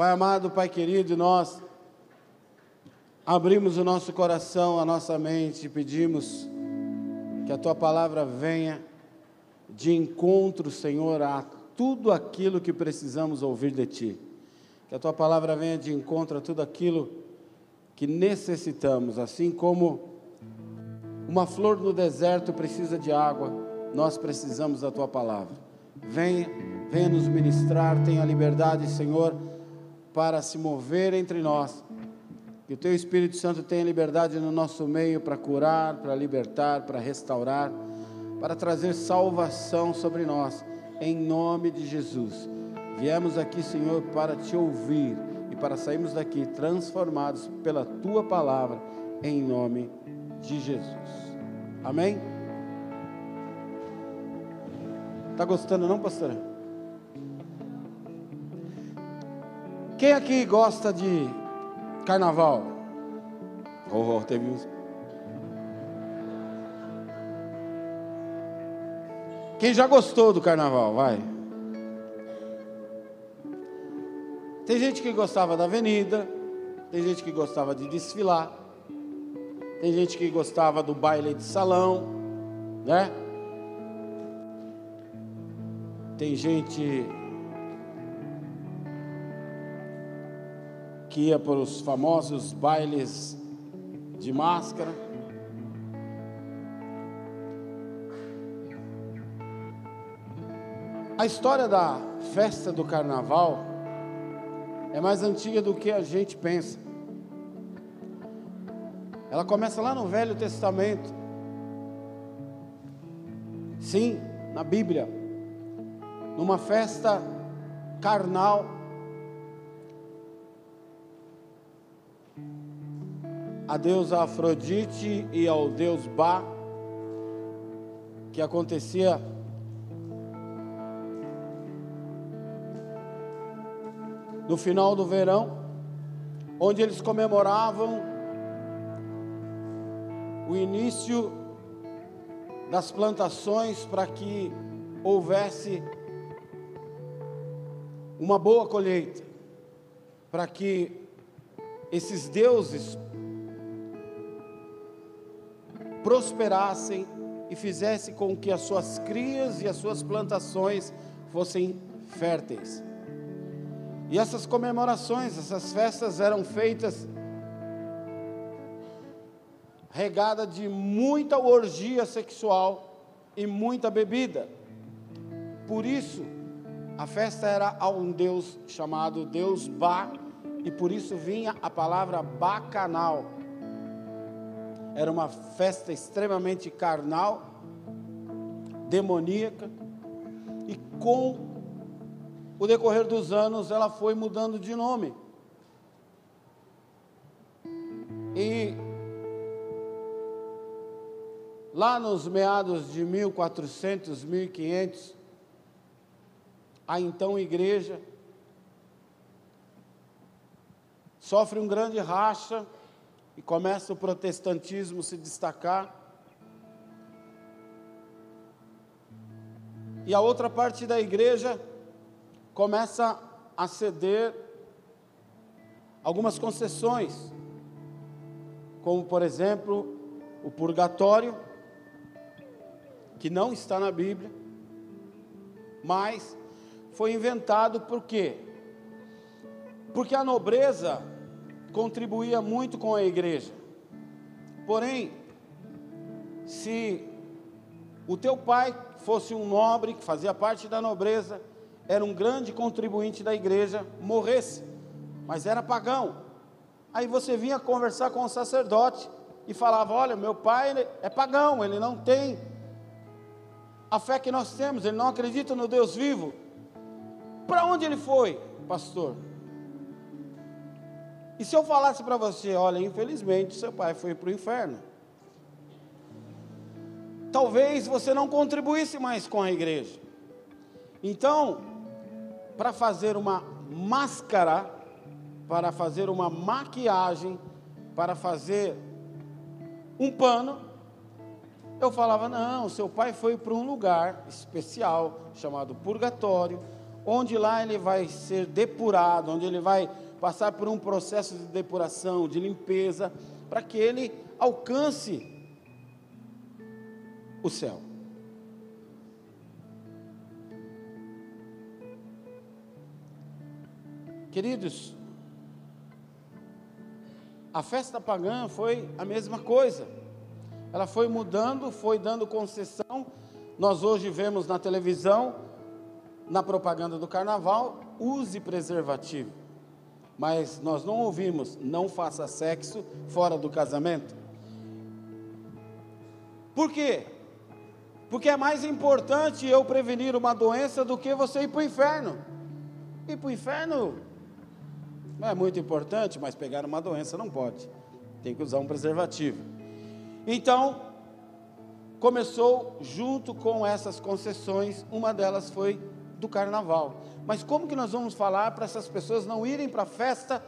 Pai amado, Pai querido, nós abrimos o nosso coração, a nossa mente e pedimos que a tua palavra venha de encontro, Senhor, a tudo aquilo que precisamos ouvir de ti. Que a tua palavra venha de encontro a tudo aquilo que necessitamos, assim como uma flor no deserto precisa de água, nós precisamos da tua palavra. Venha, venha nos ministrar, tenha liberdade, Senhor, para se mover entre nós. Que o teu Espírito Santo tenha liberdade no nosso meio para curar, para libertar, para restaurar, para trazer salvação sobre nós, em nome de Jesus. Viemos aqui, Senhor, para te ouvir e para sairmos daqui transformados pela tua palavra, em nome de Jesus. Amém? Está gostando, não, pastora? Quem aqui gosta de carnaval? Oh, teve uns. Quem já gostou do carnaval? Vai. Tem gente que gostava da avenida, tem gente que gostava de desfilar, tem gente que gostava do baile de salão, né? Tem gente que ia para os famosos bailes de máscara. A história da festa do carnaval é mais antiga do que a gente pensa. Ela começa lá no Velho Testamento. Sim, na Bíblia. Numa festa carnal. A deusa Afrodite e ao deus Ba, que acontecia no final do verão, onde eles comemoravam o início das plantações para que houvesse uma boa colheita, para que esses deuses prosperassem e fizessem com que as suas crias e as suas plantações fossem férteis. E essas comemorações, essas festas eram feitas regada de muita orgia sexual e muita bebida. Por isso, a festa era a um deus chamado Deus Ba, e por isso vinha a palavra bacanal. Era uma festa extremamente carnal, demoníaca, e com o decorrer dos anos, ela foi mudando de nome. E lá nos meados de 1400, 1500, a então igreja sofre um grande racha e começa o protestantismo se destacar. E a outra parte da igreja começa a ceder algumas concessões, como por exemplo o purgatório, que não está na Bíblia, mas foi inventado por quê? Porque a nobreza contribuía muito com a igreja. Porém, se o teu pai fosse um nobre que fazia parte da nobreza era um grande contribuinte da igreja, morresse, mas era pagão. Aí você vinha conversar com o sacerdote e falava: Olha, meu pai é pagão, ele não tem a fé que nós temos, ele não acredita no Deus vivo. Para onde ele foi, pastor? E se eu falasse para você: Olha, infelizmente seu pai foi para o inferno. Talvez você não contribuísse mais com a igreja. Então, para fazer uma máscara, para fazer uma maquiagem, para fazer um pano, eu falava: não, seu pai foi para um lugar especial chamado purgatório, onde lá ele vai ser depurado, onde ele vai passar por um processo de depuração, de limpeza, para que ele alcance o céu. Queridos, a festa pagã foi a mesma coisa. Ela foi mudando, foi dando concessão. Nós hoje vemos na televisão, na propaganda do carnaval, use preservativo. Mas nós não ouvimos, não faça sexo fora do casamento. Por quê? Porque é mais importante eu prevenir uma doença do que você ir para o inferno. Ir para o inferno não é muito importante, mas pegar uma doença não pode. Tem que usar um preservativo. Então, começou junto com essas concessões, uma delas foi do carnaval. Mas como que nós vamos falar para essas pessoas não irem para a festa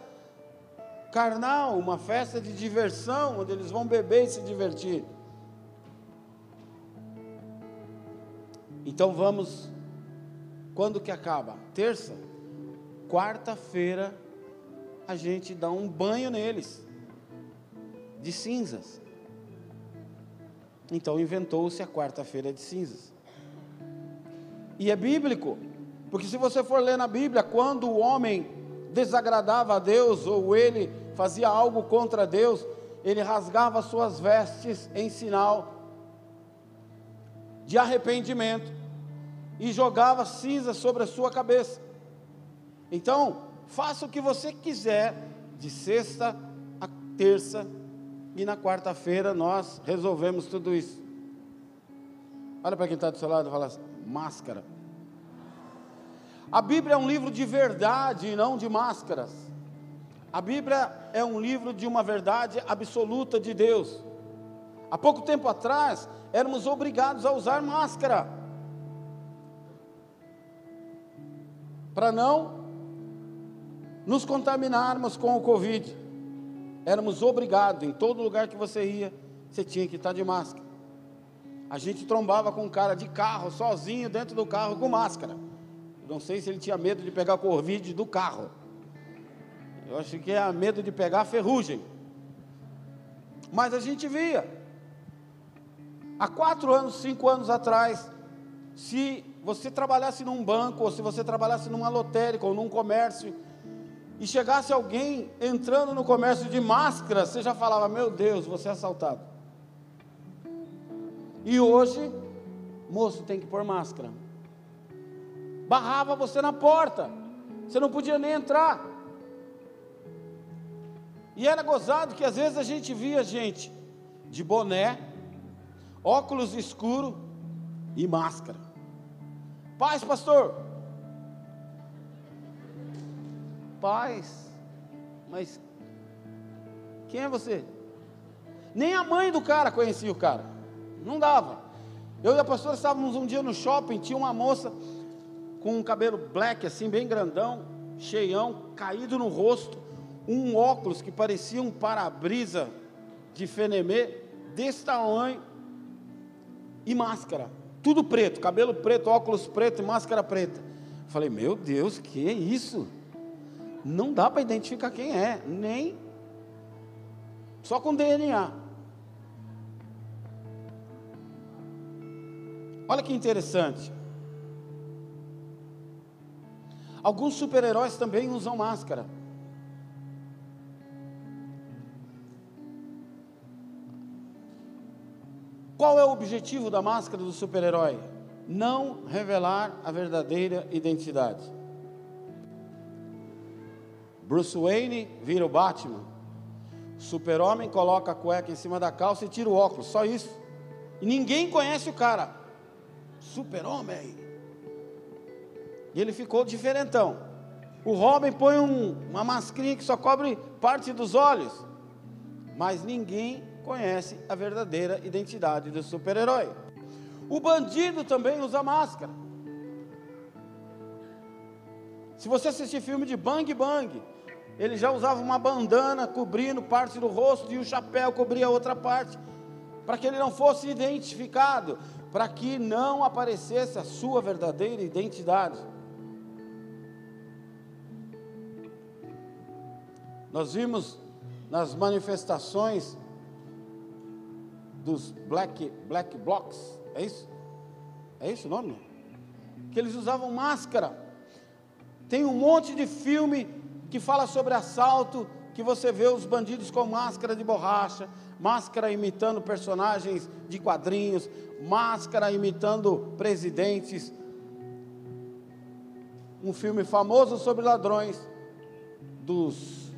carnal, uma festa de diversão, onde eles vão beber e se divertir? Então vamos, quando que acaba? Terça? Quarta-feira a gente dá um banho neles, de cinzas. Então inventou-se a quarta-feira de cinzas. E é bíblico, porque se você for ler na Bíblia, quando o homem desagradava a Deus ou ele fazia algo contra Deus, ele rasgava suas vestes em sinal de arrependimento e jogava cinza sobre a sua cabeça. Então, faça o que você quiser, de sexta a terça, e na quarta-feira nós resolvemos tudo isso. Olha para quem está do seu lado e fala assim, máscara. A Bíblia é um livro de verdade e não de máscaras. A Bíblia é um livro de uma verdade absoluta de Deus. Há pouco tempo atrás, éramos obrigados a usar máscara. Para não nos contaminarmos com o Covid. Éramos obrigados, em todo lugar que você ia, você tinha que estar de máscara. A gente trombava com um cara de carro, sozinho, dentro do carro, com máscara. Não sei se ele tinha medo de pegar Covid do carro. Eu acho que é medo de pegar ferrugem. Mas a gente via. Há quatro anos, cinco anos atrás, se você trabalhasse num banco, ou se você trabalhasse numa lotérica, ou num comércio, e chegasse alguém entrando no comércio de máscara, você já falava: Meu Deus, você é assaltado. E hoje, moço, tem que pôr máscara. Barrava você na porta, você não podia nem entrar. E era gozado que às vezes a gente via gente de boné, óculos escuro e máscara. Paz, pastor, paz. Mas quem é você? Nem a mãe do cara conhecia o cara. Não dava. Eu e a pastora estávamos um dia no shopping, tinha uma moça com um cabelo black, assim, bem grandão, cheião, caído no rosto, um óculos que parecia um para-brisa de fenemê, desse tamanho, e máscara. Tudo preto, cabelo preto, óculos preto e máscara preta. Falei, meu Deus, que é isso? não dá para identificar quem é, nem só com DNA. Olha que interessante. Alguns super-heróis também usam máscara. Qual é o objetivo da máscara do super-herói? Não revelar a verdadeira identidade. Bruce Wayne vira o Batman. Super-Homem coloca a cueca em cima da calça e tira o óculos, só isso. E ninguém conhece o cara. Super-Homem. E ele ficou diferentão. O Robin põe um, uma mascarinha que só cobre parte dos olhos. Mas ninguém conhece a verdadeira identidade do super-herói. O bandido também usa máscara. Se você assistir filme de Bang Bang, ele já usava uma bandana cobrindo parte do rosto e o chapéu cobria outra parte, para que ele não fosse identificado, para que não aparecesse a sua verdadeira identidade. Nós vimos nas manifestações dos black, black blocks, é isso? É isso o nome? Que eles usavam máscara. Tem um monte de filme que fala sobre assalto, que você vê os bandidos com máscara de borracha, máscara imitando personagens de quadrinhos, máscara imitando presidentes. Um filme famoso sobre ladrões dos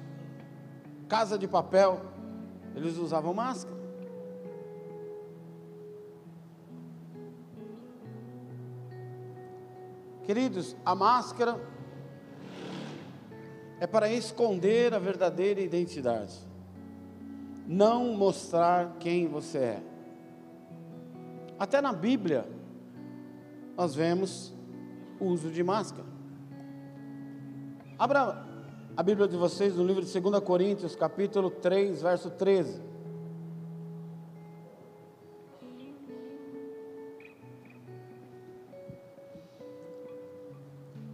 Casa de Papel, eles usavam máscara. Queridos, a máscara é para esconder a verdadeira identidade, não mostrar quem você é. Até na Bíblia, nós vemos o uso de máscara. Abra a Bíblia de vocês no livro de 2 Coríntios, capítulo 3, verso 13.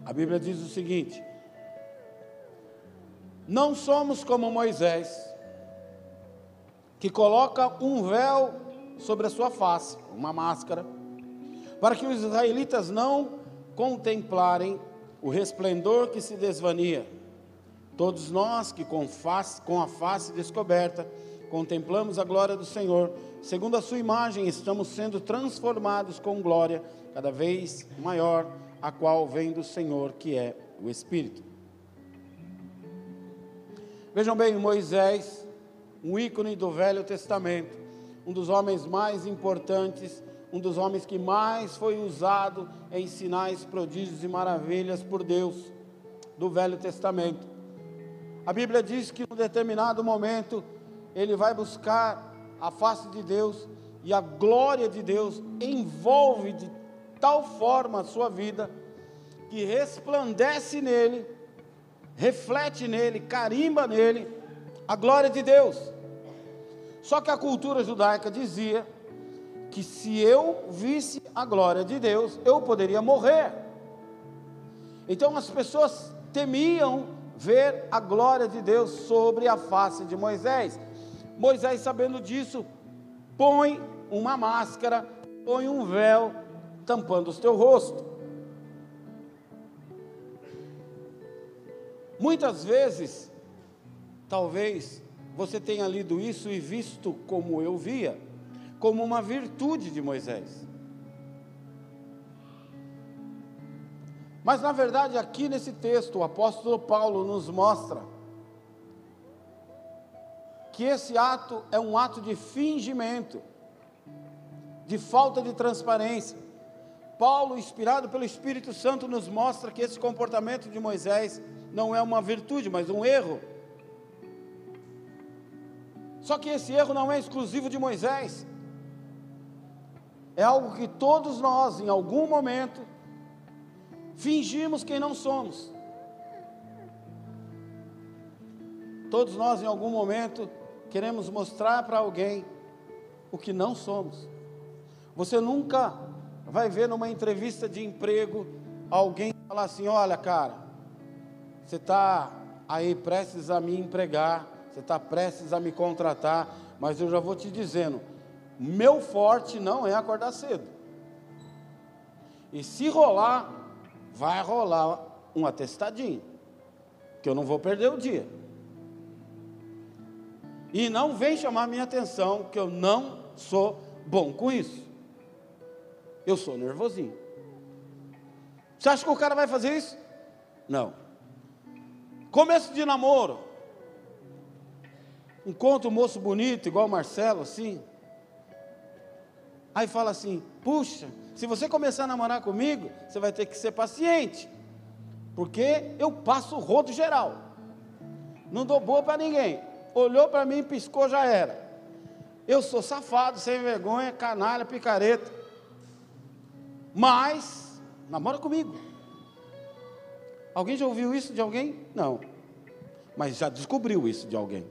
A Bíblia diz o seguinte: não somos como Moisés, que coloca um véu sobre a sua face, uma máscara, para que os israelitas não contemplarem o resplendor que se desvania. Todos nós que com, face, com a face descoberta contemplamos a glória do Senhor, segundo a sua imagem, estamos sendo transformados com glória cada vez maior, a qual vem do Senhor, que é o Espírito. Vejam bem, Moisés, um ícone do Velho Testamento, um dos homens mais importantes, um dos homens que mais foi usado em sinais, prodígios e maravilhas por Deus do Velho Testamento. A Bíblia diz que em um determinado momento ele vai buscar a face de Deus e a glória de Deus envolve de tal forma a sua vida que resplandece nele reflete nele, carimba nele a glória de Deus. Só que a cultura judaica dizia que se eu visse a glória de Deus, eu poderia morrer. Então as pessoas temiam ver a glória de Deus sobre a face de Moisés. Moisés, sabendo disso, põe uma máscara, põe um véu tampando o teu rosto. Muitas vezes, talvez você tenha lido isso e visto como eu via, como uma virtude de Moisés. Mas na verdade, aqui nesse texto, o apóstolo Paulo nos mostra que esse ato é um ato de fingimento, de falta de transparência. Paulo, inspirado pelo Espírito Santo, nos mostra que esse comportamento de Moisés não é uma virtude, mas um erro. Só que esse erro não é exclusivo de Moisés. É algo que todos nós, em algum momento, fingimos quem não somos. Todos nós, em algum momento, queremos mostrar para alguém o que não somos. Você nunca vai ver numa entrevista de emprego alguém falar assim: olha, cara, você está aí prestes a me empregar, você está prestes a me contratar, mas eu já vou te dizendo: meu forte não é acordar cedo. E se rolar, vai rolar um atestadinho, que eu não vou perder o dia. E não vem chamar minha atenção, que eu não sou bom com isso. Eu sou nervosinho. Você acha que o cara vai fazer isso? Não. Começo de namoro. Encontra um moço bonito, igual o Marcelo, assim. Aí fala assim: puxa, se você começar a namorar comigo, você vai ter que ser paciente. Porque eu passo o rodo geral. Não dou boa para ninguém. Olhou para mim, piscou, já era. Eu sou safado, sem vergonha, canalha, picareta. Mas, namora comigo. Alguém já ouviu isso de alguém? Não. Mas já descobriu isso de alguém.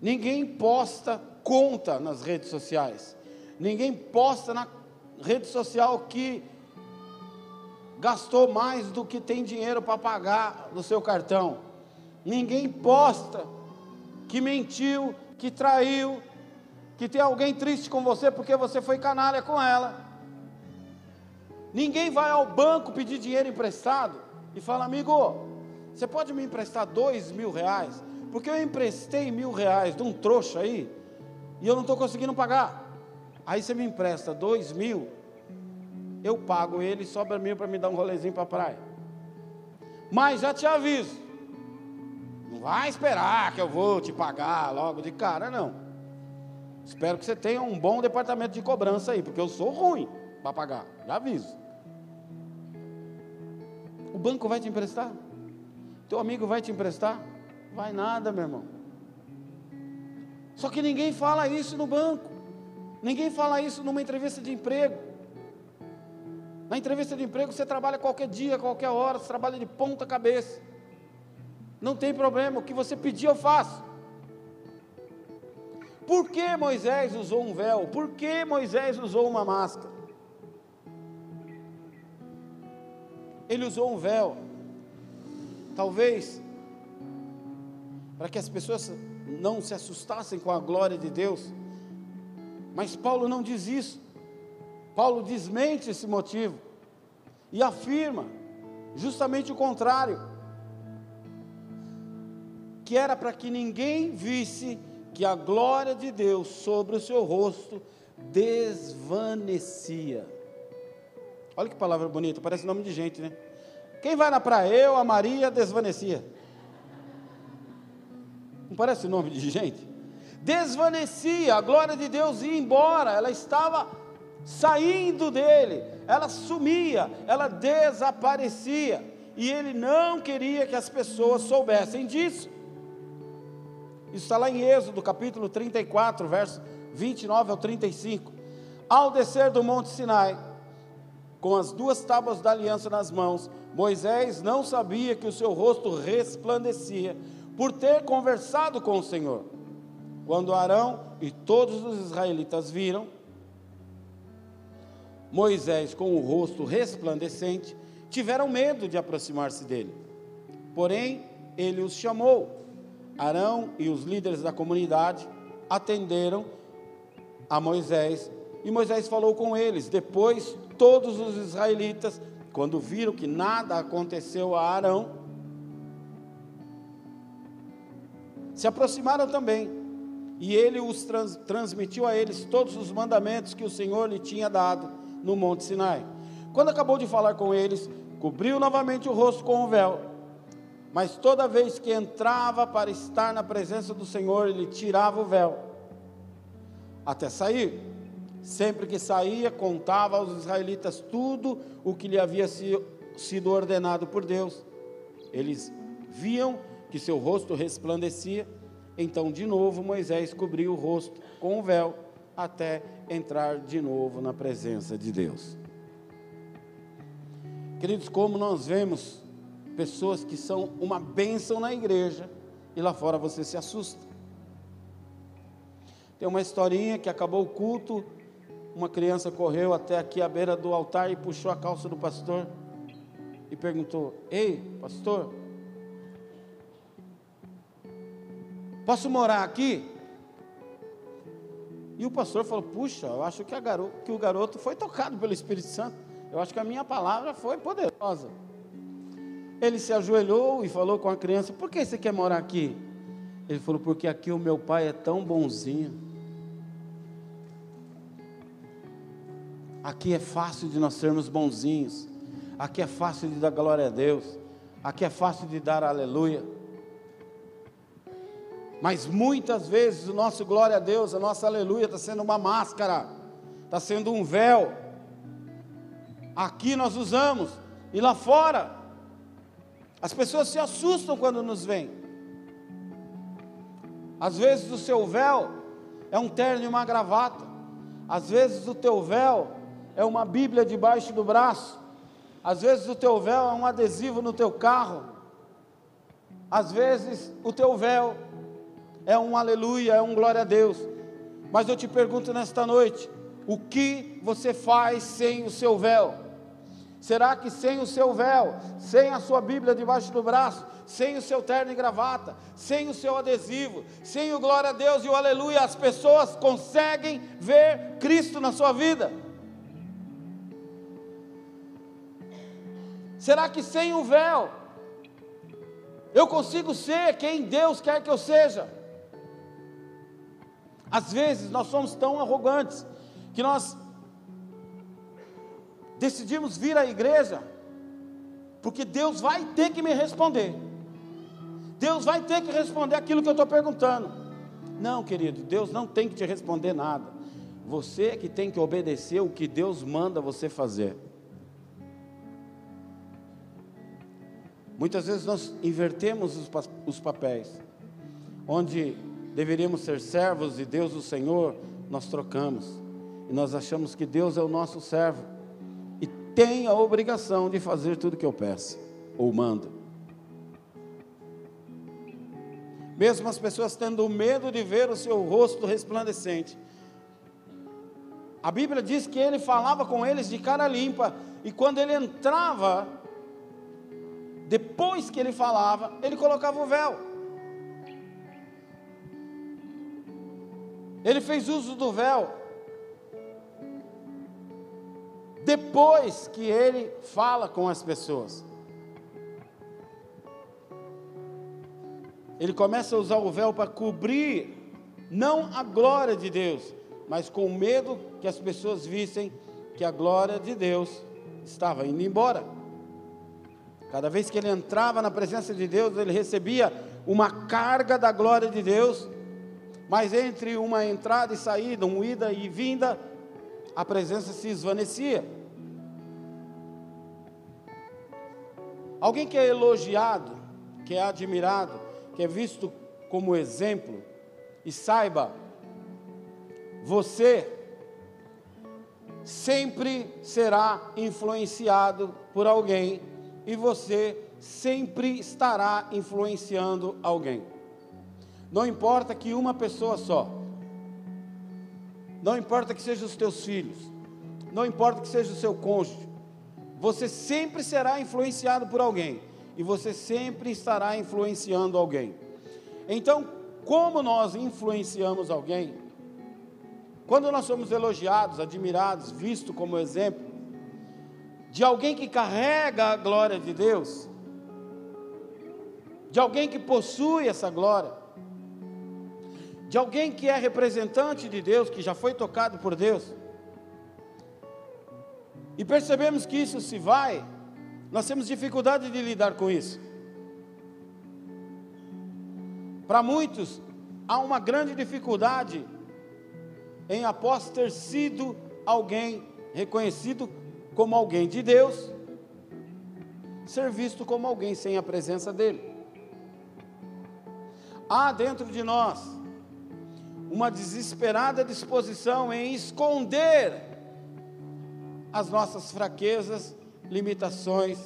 Ninguém posta conta nas redes sociais. Ninguém posta na rede social que gastou mais do que tem dinheiro para pagar no seu cartão. Ninguém posta que mentiu, que traiu, que tem alguém triste com você porque você foi canalha com ela. Ninguém vai ao banco pedir dinheiro emprestado e fala, amigo, você pode me emprestar dois mil reais? Porque eu emprestei mil reais de um trouxa aí e eu não estou conseguindo pagar. Aí você me empresta dois mil, eu pago ele sobra mil para me dar um rolezinho para a praia. Mas já te aviso, não vai esperar que eu vou te pagar logo de cara, não. Espero que você tenha um bom departamento de cobrança aí, porque eu sou ruim para pagar, já aviso. Banco vai te emprestar? Teu amigo vai te emprestar? Vai nada, meu irmão. Só que ninguém fala isso no banco. Ninguém fala isso numa entrevista de emprego. Na entrevista de emprego você trabalha qualquer dia, qualquer hora, você trabalha de ponta cabeça. Não tem problema, o que você pedir eu faço. Por que Moisés usou um véu? Por que Moisés usou uma máscara? Ele usou um véu, talvez, para que as pessoas não se assustassem com a glória de Deus. Mas Paulo não diz isso. Paulo desmente esse motivo e afirma justamente o contrário: que era para que ninguém visse que a glória de Deus sobre o seu rosto desvanecia. Olha que palavra bonita, parece nome de gente, né? Quem vai na praia? Eu, a Maria, desvanecia. Não parece nome de gente? Desvanecia, a glória de Deus ia embora, ela estava saindo dele, ela sumia, ela desaparecia, e ele não queria que as pessoas soubessem disso. Isso está lá em Êxodo, capítulo 34, verso 29 ao 35. Ao descer do Monte Sinai, com as duas tábuas da aliança nas mãos, Moisés não sabia que o seu rosto resplandecia, por ter conversado com o Senhor. Quando Arão e todos os israelitas viram Moisés com o rosto resplandecente, tiveram medo de aproximar-se dele. Porém, ele os chamou. Arão e os líderes da comunidade atenderam a Moisés e Moisés falou com eles. Depois, todos os israelitas, quando viram que nada aconteceu a Arão, se aproximaram também. E ele os trans, transmitiu a eles todos os mandamentos que o Senhor lhe tinha dado no Monte Sinai. Quando acabou de falar com eles, cobriu novamente o rosto com o véu. Mas toda vez que entrava para estar na presença do Senhor, ele tirava o véu até sair. Sempre que saía, contava aos israelitas tudo o que lhe havia sido ordenado por Deus. Eles viam que seu rosto resplandecia. Então, de novo, Moisés cobriu o rosto com o véu até entrar de novo na presença de Deus. Queridos, como nós vemos pessoas que são uma bênção na igreja e lá fora você se assusta. Tem uma historinha que acabou o culto uma criança correu até aqui à beira do altar e puxou a calça do pastor e perguntou: Ei, pastor, posso morar aqui? E o pastor falou: Puxa, eu acho que, garoto, que o garoto foi tocado pelo Espírito Santo. Eu acho que a minha palavra foi poderosa. Ele se ajoelhou e falou com a criança: Por que você quer morar aqui? Ele falou: Porque aqui o meu pai é tão bonzinho. Aqui é fácil de nós sermos bonzinhos. Aqui é fácil de dar glória a Deus. Aqui é fácil de dar aleluia. Mas muitas vezes o nosso glória a Deus, a nossa aleluia está sendo uma máscara, está sendo um véu. Aqui nós usamos, e lá fora, as pessoas se assustam quando nos veem. Às vezes o seu véu é um terno e uma gravata. Às vezes o teu véu é uma Bíblia debaixo do braço. Às vezes o teu véu é um adesivo no teu carro. Às vezes o teu véu é um aleluia, é um glória a Deus. Mas eu te pergunto nesta noite: o que você faz sem o seu véu? Será que sem o seu véu, sem a sua Bíblia debaixo do braço, sem o seu terno e gravata, sem o seu adesivo, sem o glória a Deus e o aleluia, as pessoas conseguem ver Cristo na sua vida? Será que sem o véu eu consigo ser quem Deus quer que eu seja? Às vezes nós somos tão arrogantes que nós decidimos vir à igreja, porque Deus vai ter que me responder. Deus vai ter que responder aquilo que eu estou perguntando. Não, querido, Deus não tem que te responder nada. Você é que tem que obedecer o que Deus manda você fazer. Muitas vezes nós invertemos os, papéis, onde deveríamos ser servos e Deus o Senhor, nós trocamos, e nós achamos que Deus é o nosso servo, tem a obrigação de fazer tudo que eu peço ou mando. Mesmo as pessoas tendo medo de ver o seu rosto resplandecente. A Bíblia diz que ele falava com eles de cara limpa, e quando ele entrava, depois que ele falava, ele colocava o véu. Ele fez uso do véu depois que ele fala com as pessoas. Ele começa a usar o véu para cobrir não a glória de Deus, mas com medo que as pessoas vissem que a glória de Deus estava indo embora. Cada vez que ele entrava na presença de Deus, ele recebia uma carga da glória de Deus, mas entre uma entrada e saída, uma ida e vinda, a presença se esvanecia. Alguém que é elogiado, que é admirado, que é visto como exemplo, e saiba, você sempre será influenciado por alguém e você sempre estará influenciando alguém. Não importa que uma pessoa só, não importa que sejam os teus filhos, não importa que seja o seu cônjuge, você sempre será influenciado por alguém e você sempre estará influenciando alguém. Então, como nós influenciamos alguém? Quando nós somos elogiados, admirados, visto como exemplo de alguém que carrega a glória de Deus, de alguém que possui essa glória, de alguém que é representante de Deus, que já foi tocado por Deus, e percebemos que isso se vai, nós temos dificuldade de lidar com isso. Para muitos, há uma grande dificuldade em, após ter sido alguém reconhecido como alguém de Deus, ser visto como alguém sem a presença dEle. Há dentro de nós uma desesperada disposição em esconder as nossas fraquezas, limitações,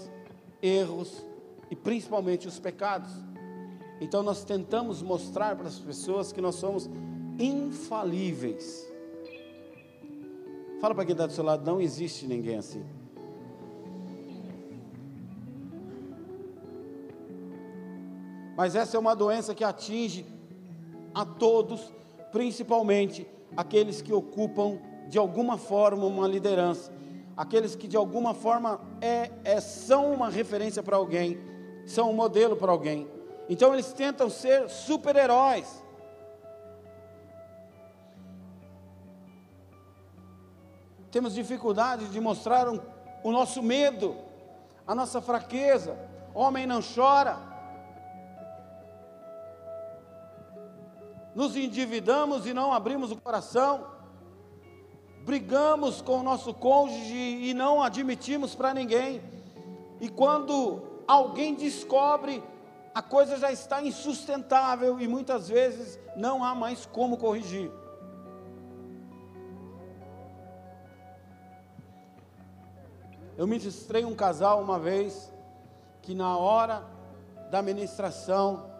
erros e principalmente os pecados. Então nós tentamos mostrar para as pessoas que nós somos infalíveis. Fala para quem está do seu lado, não existe ninguém assim. Mas essa é uma doença que atinge a todos principalmente aqueles que ocupam de alguma forma uma liderança, aqueles que de alguma forma é, é são uma referência para alguém, são um modelo para alguém. Então eles tentam ser super-heróis. Temos dificuldade de mostrar um, o nosso medo, a nossa fraqueza. Homem não chora, nos endividamos e não abrimos o coração, brigamos com o nosso cônjuge e não admitimos para ninguém, e quando alguém descobre, a coisa já está insustentável e muitas vezes não há mais como corrigir. Eu ministrei um casal uma vez que na hora da ministração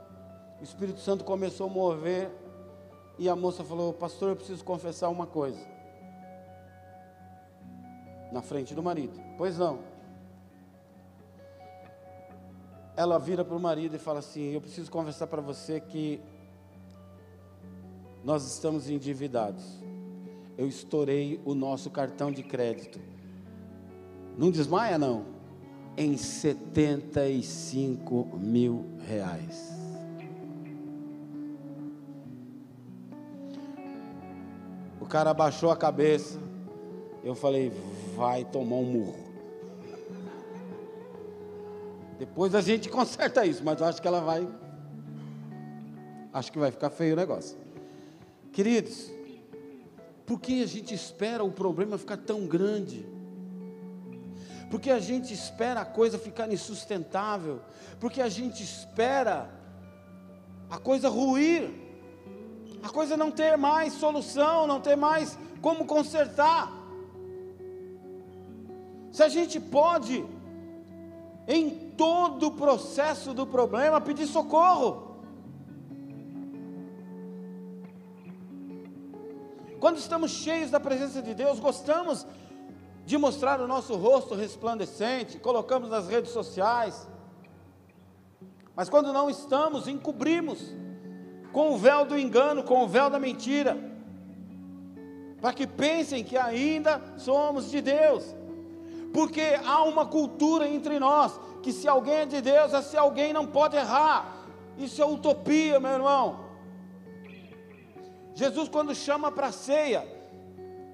o Espírito Santo começou a mover e a moça falou: Pastor, eu preciso confessar uma coisa. Na frente do marido. Pois não. ela vira para o marido e fala assim: Eu preciso conversar para você que nós estamos endividados. Eu estourei o nosso cartão de crédito. Não desmaia, não. Em 75 mil reais. O cara abaixou a cabeça. Eu falei, vai tomar um murro. Depois a gente conserta isso, mas eu acho que ela vai. Acho que vai ficar feio o negócio. Queridos, por que a gente espera o problema ficar tão grande? Porque a gente espera a coisa ficar insustentável? Porque a gente espera a coisa ruir? A coisa não ter mais solução, não ter mais como consertar? Se a gente pode em todo o processo do problema, pedir socorro. Quando estamos cheios da presença de Deus, gostamos de mostrar o nosso rosto resplandecente, colocamos nas redes sociais. Mas quando não estamos, encobrimos com o véu do engano, com o véu da mentira, para que pensem que ainda somos de Deus porque há uma cultura entre nós que se alguém é de Deus, é se alguém não pode errar. Isso é utopia, meu irmão. Jesus, quando chama para a ceia,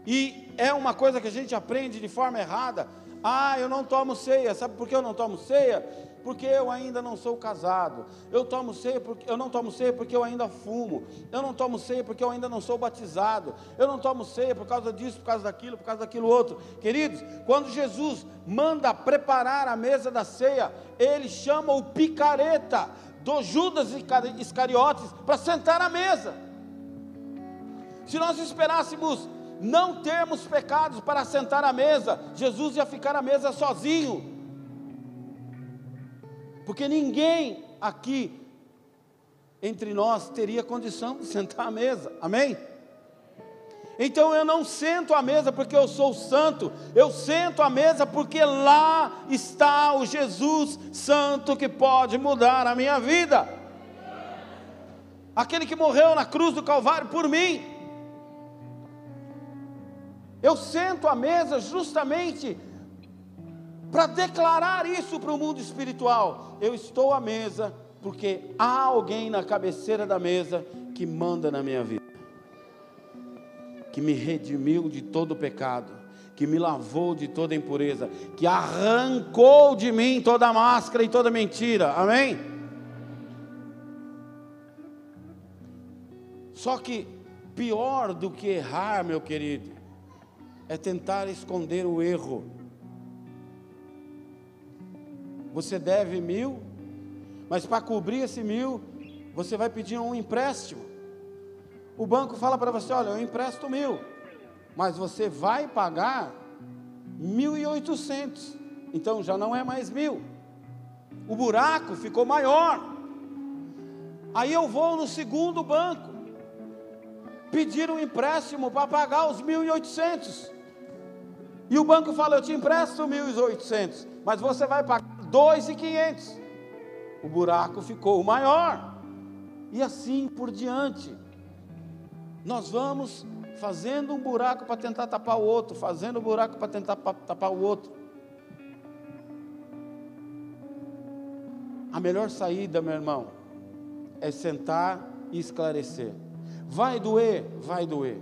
e é uma coisa que a gente aprende de forma errada, ah, eu não tomo ceia, sabe por que eu não tomo ceia? porque eu ainda não sou casado. Eu tomo ceia porque eu não tomo ceia porque eu ainda fumo. Eu não tomo ceia porque eu ainda não sou batizado. Eu não tomo ceia por causa disso, por causa daquilo, por causa daquilo outro. Queridos, quando Jesus manda preparar a mesa da ceia, ele chama o picareta do Judas Iscariotes para sentar à mesa. Se nós esperássemos não termos pecados para sentar à mesa, Jesus ia ficar à mesa sozinho porque ninguém aqui entre nós teria condição de sentar à mesa, amém? Então eu não sento à mesa porque eu sou santo, eu sento à mesa porque lá está o Jesus Santo que pode mudar a minha vida. Aquele que morreu na cruz do Calvário por mim. Eu sento à mesa justamente para declarar isso para o mundo espiritual. Eu estou à mesa porque há alguém na cabeceira da mesa que manda na minha vida, que me redimiu de todo pecado, que me lavou de toda impureza, que arrancou de mim toda máscara e toda mentira. Amém? Só que pior do que errar, meu querido, é tentar esconder o erro você deve mil, mas para cobrir esse mil, você vai pedir um empréstimo. O banco fala para você: olha, eu empresto mil, mas você vai pagar mil e oitocentos, então já não é mais mil. O buraco ficou maior. Aí eu vou no segundo banco pedir um empréstimo para pagar os mil e oitocentos. O banco fala: eu te empresto mil e oitocentos, mas você vai pagar dois e quinhentos. O buraco ficou maior. E assim por diante. Nós vamos fazendo um buraco para tentar tapar o outro, fazendo um buraco para tentar tapar o outro. A melhor saída, meu irmão, é sentar e esclarecer. Vai doer, vai doer.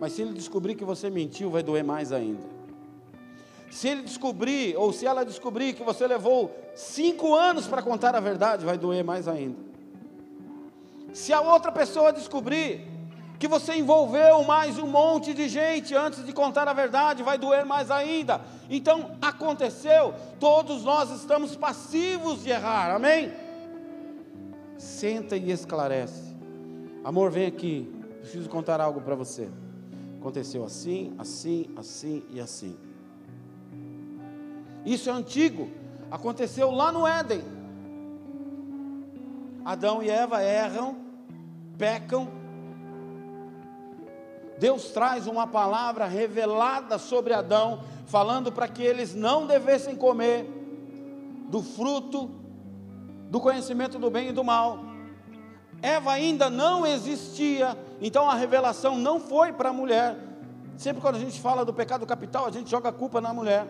Mas se ele descobrir que você mentiu, vai doer mais ainda. Se ele descobrir, ou se ela descobrir que você levou cinco anos para contar a verdade, vai doer mais ainda. Se a outra pessoa descobrir que você envolveu mais um monte de gente antes de contar a verdade, vai doer mais ainda. Então, aconteceu, todos nós estamos passivos de errar, amém? Senta e esclarece. Amor, vem aqui, preciso contar algo para você. Aconteceu assim, assim, assim e assim. Isso é antigo. Aconteceu lá no Éden. Adão e Eva erram, pecam. Deus traz uma palavra revelada sobre Adão, falando para que eles não devessem comer do fruto do conhecimento do bem e do mal. Eva ainda não existia, então a revelação não foi para a mulher. Sempre quando a gente fala do pecado capital, a gente joga a culpa na mulher.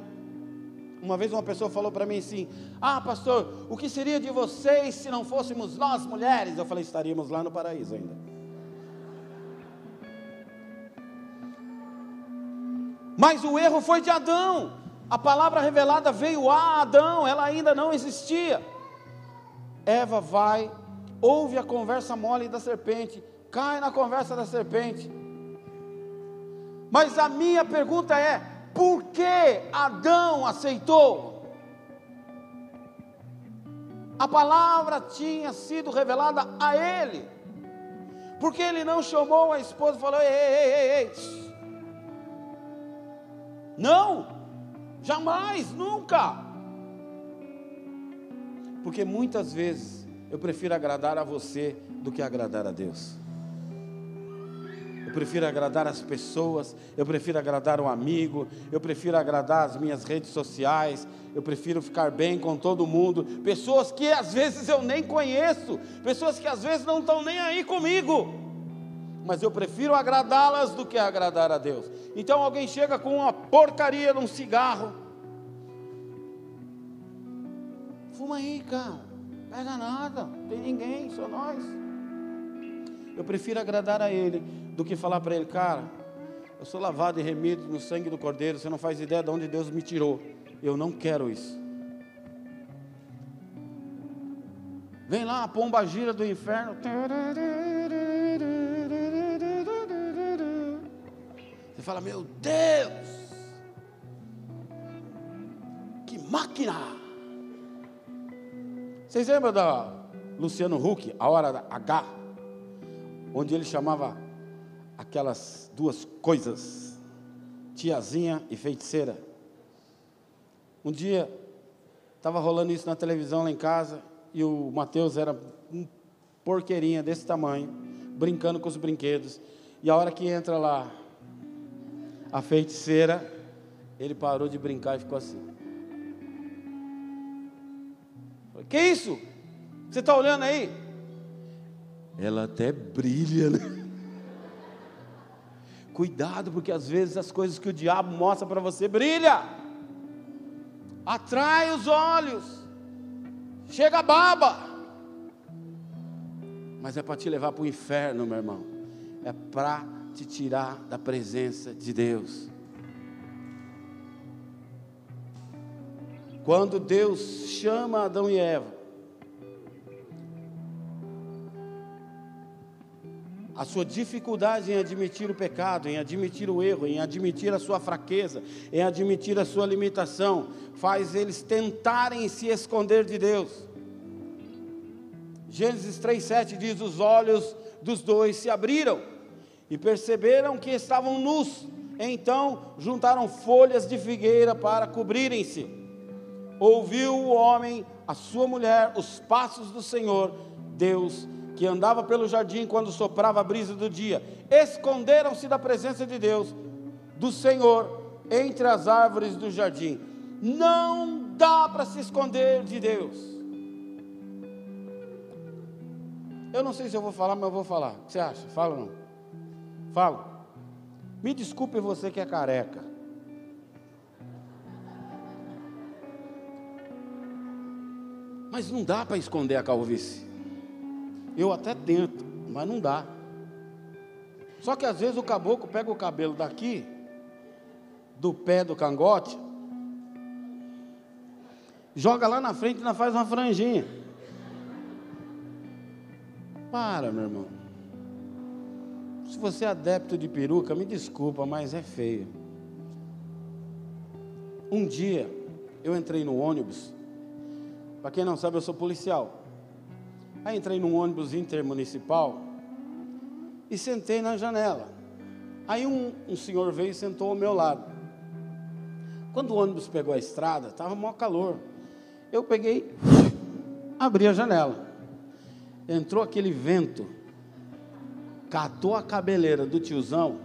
Uma vez uma pessoa falou para mim assim: Ah, pastor, o que seria de vocês se não fôssemos nós mulheres? Eu falei: estaríamos lá no paraíso ainda. Mas o erro foi de Adão. A palavra revelada veio a Adão, ela ainda não existia. Eva vai, ouve a conversa mole da serpente, cai na conversa da serpente. Mas a minha pergunta é: por que Adão aceitou? A palavra tinha sido revelada a ele. Porque ele não chamou a esposa e falou: ei, ei, ei, ei. Não, jamais, nunca. Porque muitas vezes eu prefiro agradar a você do que agradar a Deus. Eu prefiro agradar as pessoas, eu prefiro agradar um amigo, eu prefiro agradar as minhas redes sociais, eu prefiro ficar bem com todo mundo. Pessoas que às vezes eu nem conheço, pessoas que às vezes não estão nem aí comigo, mas eu prefiro agradá-las do que agradar a Deus. Então alguém chega com uma porcaria num cigarro, Fuma aí, cara. Pega nada, não tem ninguém, só nós. Eu prefiro agradar a Ele do que falar para Ele, cara, eu sou lavado e remido no sangue do Cordeiro, você não faz ideia de onde Deus me tirou. Eu não quero isso. Vem lá a pomba gira do inferno. Você fala, meu Deus, que máquina! Vocês lembram da Luciano Huck, a hora H, onde ele chamava aquelas duas coisas, tiazinha e feiticeira? Um dia estava rolando isso na televisão lá em casa e o Mateus era um porqueirinha desse tamanho, brincando com os brinquedos. E a hora que entra lá a feiticeira, ele parou de brincar e ficou assim. Que isso? Você está olhando aí? Ela até brilha, né? Cuidado, porque às vezes as coisas que o diabo mostra para você brilha, atrai os olhos, chega a baba, mas é para te levar para o inferno, meu irmão, é para te tirar da presença de Deus. Quando Deus chama Adão e Eva, a sua dificuldade em admitir o pecado, em admitir o erro, em admitir a sua fraqueza, em admitir a sua limitação, faz eles tentarem se esconder de Deus. Gênesis 3,7 diz: Os olhos dos dois se abriram e perceberam que estavam nus, então juntaram folhas de figueira para cobrirem-se ouviu o homem, a sua mulher, os passos do Senhor, Deus, que andava pelo jardim quando soprava a brisa do dia. Esconderam-se da presença de Deus, do Senhor, entre as árvores do jardim. Não dá para se esconder de Deus. Eu não sei se eu vou falar, mas eu vou falar. O que você acha? Fala ou não? Fala. Me desculpe você que é careca. Mas não dá para esconder a calvície. Eu até tento, mas não dá. Só que às vezes o caboclo pega o cabelo daqui, do pé do cangote, joga lá na frente e faz uma franjinha. Para, meu irmão. Se você é adepto de peruca, me desculpa, mas é feio. Um dia, eu entrei no ônibus para quem não sabe, eu sou policial. Aí entrei num ônibus intermunicipal e sentei na janela. Aí um, um senhor veio e sentou ao meu lado. Quando o ônibus pegou a estrada, estava maior calor. Eu peguei, abri a janela. Entrou aquele vento, catou a cabeleira do tiozão.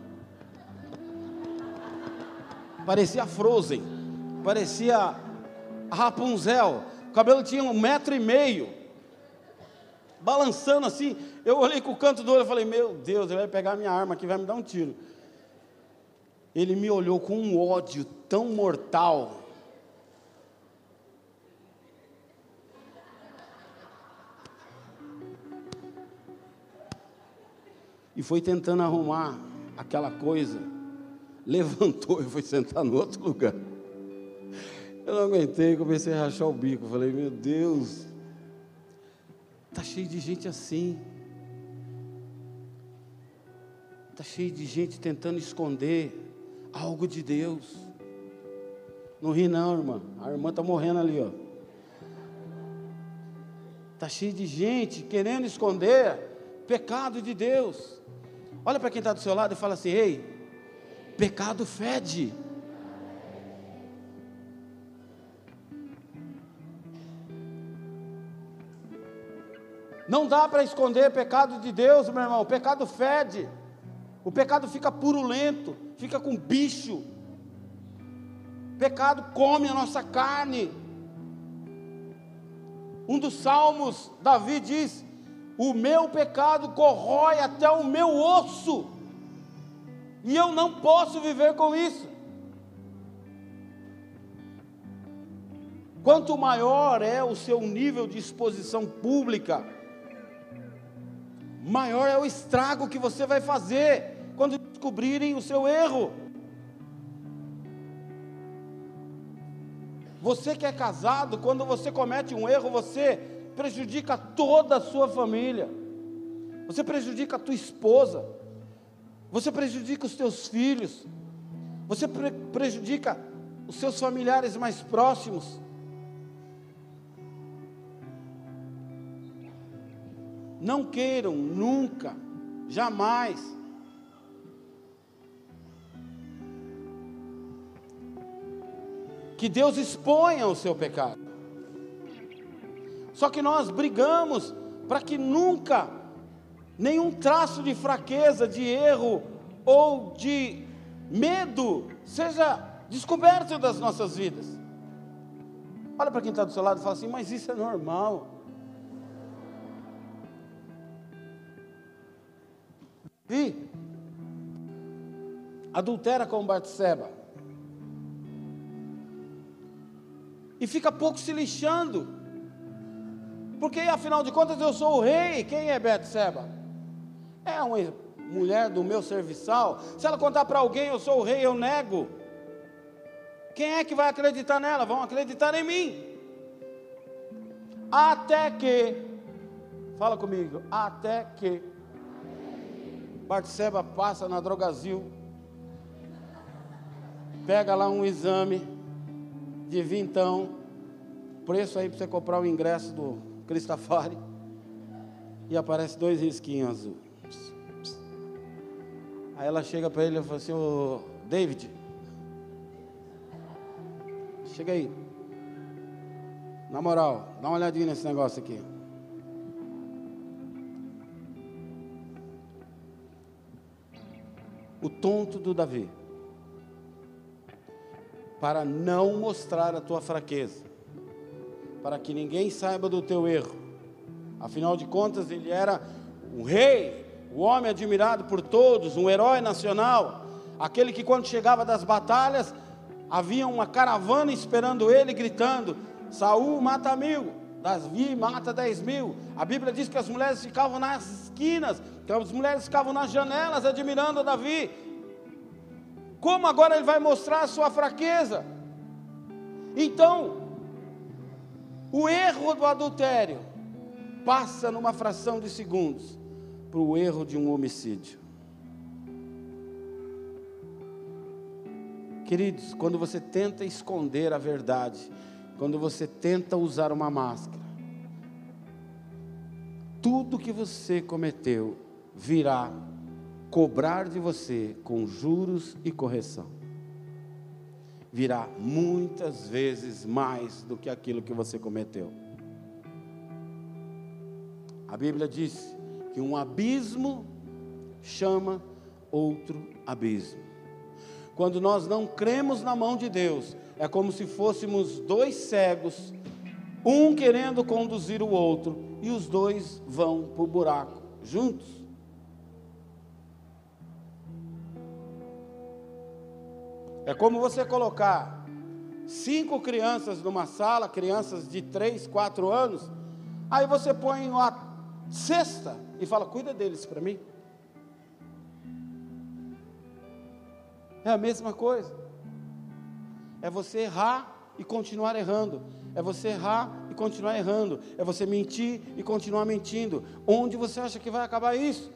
Parecia Frozen, parecia Rapunzel. O cabelo tinha um metro e meio. balançando assim. Eu olhei com o canto do olho e falei: Meu Deus, ele vai pegar minha arma aqui, vai me dar um tiro. Ele me olhou com um ódio tão mortal. E foi tentando arrumar aquela coisa. Levantou e foi sentar no outro lugar. Eu não aguentei, comecei a rachar o bico. Falei, meu Deus, está cheio de gente assim. Está cheio de gente tentando esconder algo de Deus. Não ri não, irmã. A irmã está morrendo ali, ó. Está cheio de gente querendo esconder pecado de Deus. Olha para quem está do seu lado e fala assim: Ei, pecado fede. Não dá para esconder pecado de Deus, meu irmão. O pecado fede. O pecado fica purulento, fica com bicho. O pecado come a nossa carne. Um dos salmos, Davi diz: O meu pecado corrói até o meu osso, e eu não posso viver com isso. Quanto maior é o seu nível de exposição pública, maior é o estrago que você vai fazer quando descobrirem o seu erro. Você que é casado, quando você comete um erro, você prejudica toda a sua família. Você prejudica a tua esposa. Você prejudica os teus filhos. Você pre prejudica os seus familiares mais próximos. Não queiram nunca, jamais, que Deus exponha o seu pecado. Só que nós brigamos para que nunca nenhum traço de fraqueza, de erro ou de medo seja descoberto das nossas vidas. Olha para quem está do seu lado e fala assim: Mas isso é normal. Vi? Adultera com Batseba. E fica pouco se lixando. Porque afinal de contas eu sou o rei. Quem é Batseba? É uma mulher do meu serviçal. Se ela contar para alguém eu sou o rei, eu nego. Quem é que vai acreditar nela? Vão acreditar em mim. Até que, fala comigo, até que Batseba passa na Drogazil, pega lá um exame de vintão, preço aí para você comprar o ingresso do Cristafari, e aparece dois risquinhos azul. Aí ela chega para ele e fala assim, ô David, chega aí. Na moral, dá uma olhadinha nesse negócio aqui. O tonto do Davi, para não mostrar a tua fraqueza, para que ninguém saiba do teu erro. Afinal de contas, ele era um rei, o um homem admirado por todos, um herói nacional, aquele que quando chegava das batalhas, havia uma caravana esperando ele, gritando: Saul mata mil, Davi mata dez mil. A Bíblia diz que as mulheres ficavam nas esquinas, que as mulheres ficavam nas janelas admirando Davi. Como agora ele vai mostrar a sua fraqueza? Então, o erro do adultério passa numa fração de segundos para o erro de um homicídio. Queridos, quando você tenta esconder a verdade, quando você tenta usar uma máscara, tudo que você cometeu virá cobrar de você com juros e correção. Virá muitas vezes mais do que aquilo que você cometeu. A Bíblia diz que um abismo chama outro abismo. Quando nós não cremos na mão de Deus, é como se fôssemos dois cegos um querendo conduzir o outro, e os dois vão para o buraco juntos. É como você colocar cinco crianças numa sala, crianças de três, quatro anos, aí você põe uma cesta e fala: cuida deles para mim. É a mesma coisa. É você errar e continuar errando. É você errar e continuar errando. É você mentir e continuar mentindo. Onde você acha que vai acabar isso?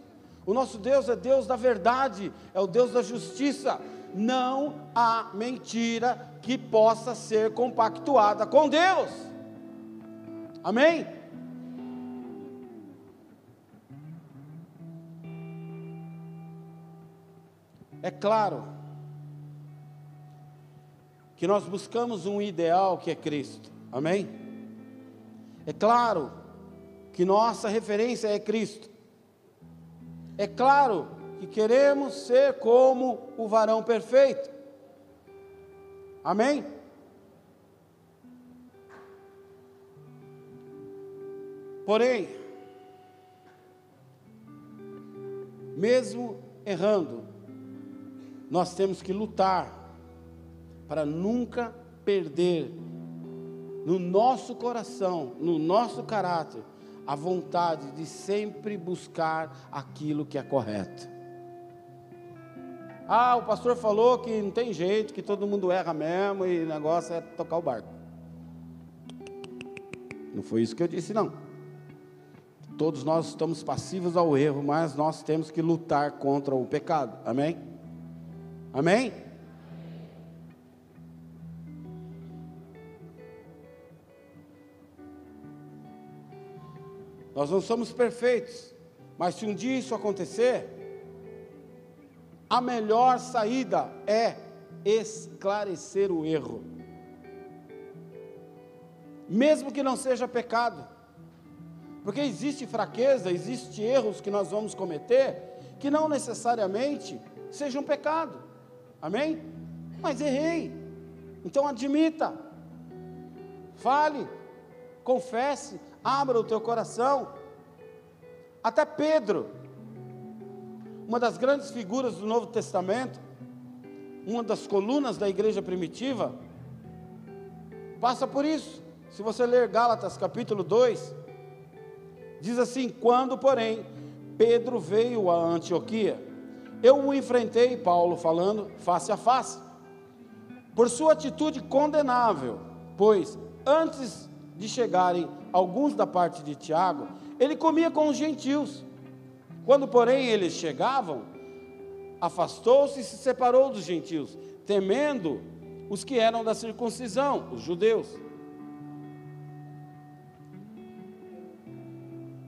O nosso Deus é Deus da verdade, é o Deus da justiça. Não há mentira que possa ser compactuada com Deus. Amém? É claro que nós buscamos um ideal que é Cristo. Amém? É claro que nossa referência é Cristo. É claro que queremos ser como o varão perfeito. Amém? Porém, mesmo errando, nós temos que lutar para nunca perder no nosso coração, no nosso caráter, a vontade de sempre buscar aquilo que é correto. Ah, o pastor falou que não tem jeito, que todo mundo erra mesmo e o negócio é tocar o barco. Não foi isso que eu disse, não. Todos nós estamos passivos ao erro, mas nós temos que lutar contra o pecado. Amém? Amém? Nós não somos perfeitos, mas se um dia isso acontecer, a melhor saída é esclarecer o erro, mesmo que não seja pecado, porque existe fraqueza, existe erros que nós vamos cometer que não necessariamente sejam pecado, amém? Mas errei, então admita, fale, confesse, abra o teu coração. Até Pedro, uma das grandes figuras do Novo Testamento, uma das colunas da igreja primitiva, passa por isso. Se você ler Gálatas capítulo 2, diz assim: Quando, porém, Pedro veio a Antioquia, eu o enfrentei, Paulo falando, face a face, por sua atitude condenável, pois antes de chegarem alguns da parte de Tiago, ele comia com os gentios. Quando, porém, eles chegavam, afastou-se e se separou dos gentios, temendo os que eram da circuncisão, os judeus.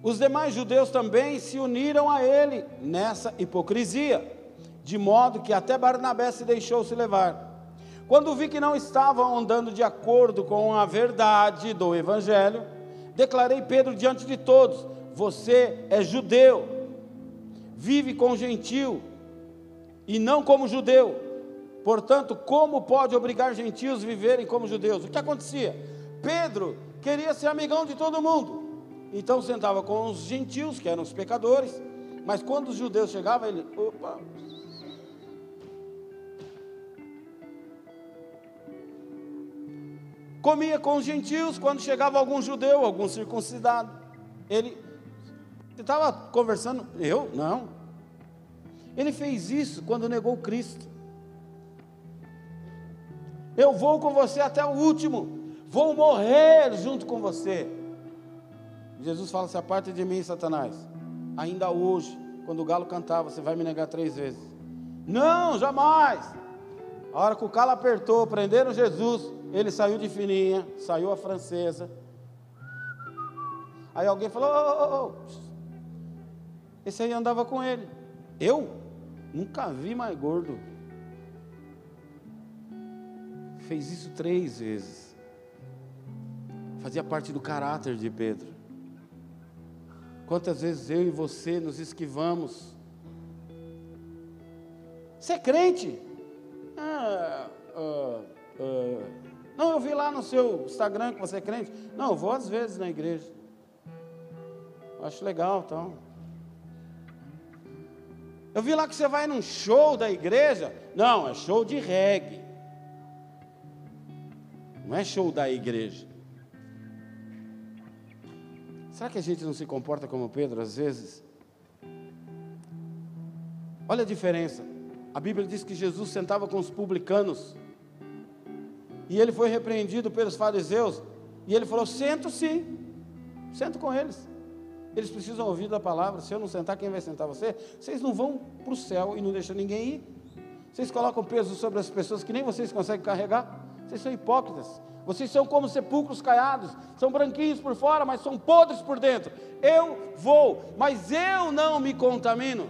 Os demais judeus também se uniram a ele nessa hipocrisia, de modo que até Barnabé se deixou se levar. Quando vi que não estavam andando de acordo com a verdade do Evangelho, declarei Pedro diante de todos: Você é judeu, vive com gentil e não como judeu. Portanto, como pode obrigar gentios a viverem como judeus? O que acontecia? Pedro queria ser amigão de todo mundo. Então sentava com os gentios, que eram os pecadores, mas quando os judeus chegavam, ele, opa, comia com os gentios quando chegava algum judeu, algum circuncidado. Ele estava conversando, eu? Não. Ele fez isso quando negou Cristo. Eu vou com você até o último, vou morrer junto com você. Jesus fala: se aparta de mim, Satanás. Ainda hoje, quando o galo cantava, você vai me negar três vezes. Não, jamais. A hora que o calo apertou, prenderam Jesus, ele saiu de fininha, saiu a francesa. Aí alguém falou: oh, oh, oh. Esse aí andava com ele. Eu nunca vi mais gordo. Fez isso três vezes. Fazia parte do caráter de Pedro. Quantas vezes eu e você nos esquivamos? Você é crente? Ah, ah, Não, eu vi lá no seu Instagram que você é crente. Não, eu vou às vezes na igreja. acho legal, então. Eu vi lá que você vai num show da igreja. Não, é show de reggae. Não é show da igreja. Será que a gente não se comporta como Pedro às vezes? Olha a diferença. A Bíblia diz que Jesus sentava com os publicanos. E ele foi repreendido pelos fariseus. E ele falou: Sento sim, sento com eles. Eles precisam ouvir da palavra. Se eu não sentar, quem vai sentar você? Vocês não vão para o céu e não deixam ninguém ir. Vocês colocam peso sobre as pessoas que nem vocês conseguem carregar. Vocês são hipócritas. Vocês são como sepulcros caiados. São branquinhos por fora, mas são podres por dentro. Eu vou, mas eu não me contamino.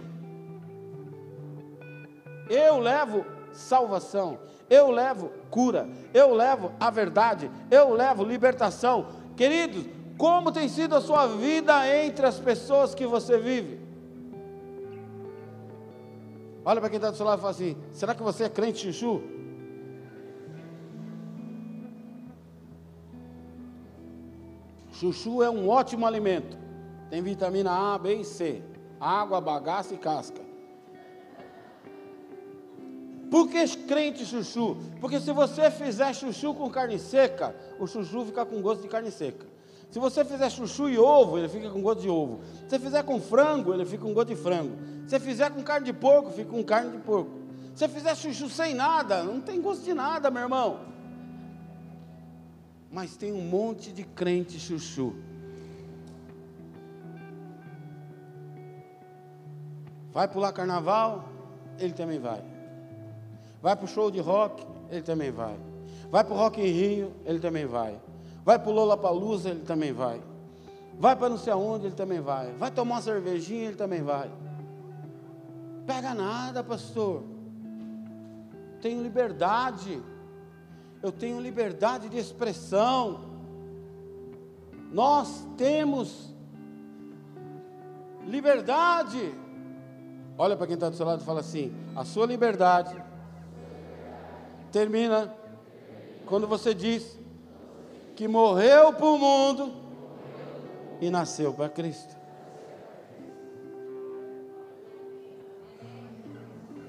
Eu levo salvação eu levo cura, eu levo a verdade, eu levo libertação. Queridos, como tem sido a sua vida entre as pessoas que você vive? Olha para quem está do seu lado e fala assim: será que você é crente chuchu? Chuchu é um ótimo alimento. Tem vitamina A, B e C. Água, bagaço e casca. Por que crente chuchu? Porque se você fizer chuchu com carne seca, o chuchu fica com gosto de carne seca. Se você fizer chuchu e ovo, ele fica com gosto de ovo. Se você fizer com frango, ele fica com gosto de frango. Se fizer com carne de porco, fica com carne de porco. Se fizer chuchu sem nada, não tem gosto de nada, meu irmão. Mas tem um monte de crente chuchu. Vai pular carnaval? Ele também vai. Vai para o show de rock, ele também vai. Vai para o Rock em Rio, ele também vai. Vai para o Lollapalooza, ele também vai. Vai para não sei aonde, ele também vai. Vai tomar uma cervejinha, ele também vai. Pega nada, pastor. Tenho liberdade. Eu tenho liberdade de expressão. Nós temos liberdade. Olha para quem está do seu lado e fala assim: a sua liberdade termina quando você diz que morreu para o mundo e nasceu para Cristo.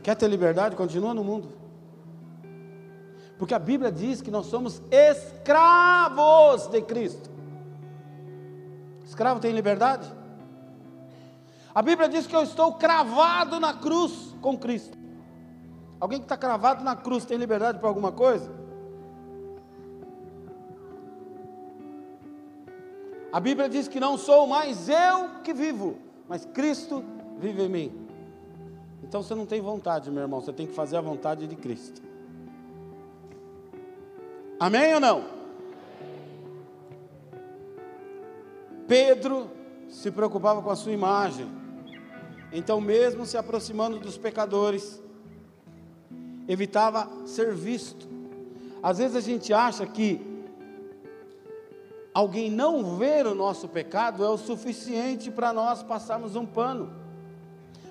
Quer ter liberdade? Continua no mundo. Porque a Bíblia diz que nós somos escravos de Cristo. Escravo tem liberdade? A Bíblia diz que eu estou cravado na cruz com Cristo. Alguém que está cravado na cruz tem liberdade para alguma coisa? A Bíblia diz que não sou mais eu que vivo, mas Cristo vive em mim. Então você não tem vontade, meu irmão, você tem que fazer a vontade de Cristo. Amém ou não? Pedro se preocupava com a sua imagem. Então, mesmo se aproximando dos pecadores, evitava ser visto. Às vezes a gente acha que alguém não ver o nosso pecado é o suficiente para nós passarmos um pano.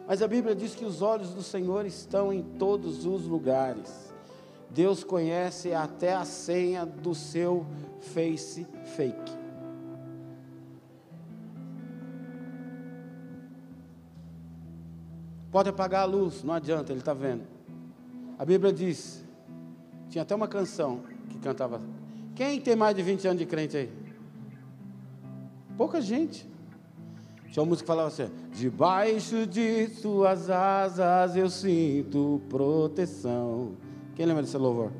Mas a Bíblia diz que os olhos do Senhor estão em todos os lugares. Deus conhece até a senha do seu face fake. Pode apagar a luz, não adianta, ele está vendo. A Bíblia diz, tinha até uma canção que cantava. Quem tem mais de 20 anos de crente aí? Pouca gente. Tinha uma música que falava assim: Debaixo de suas asas eu sinto proteção. Quem lembra desse louvor?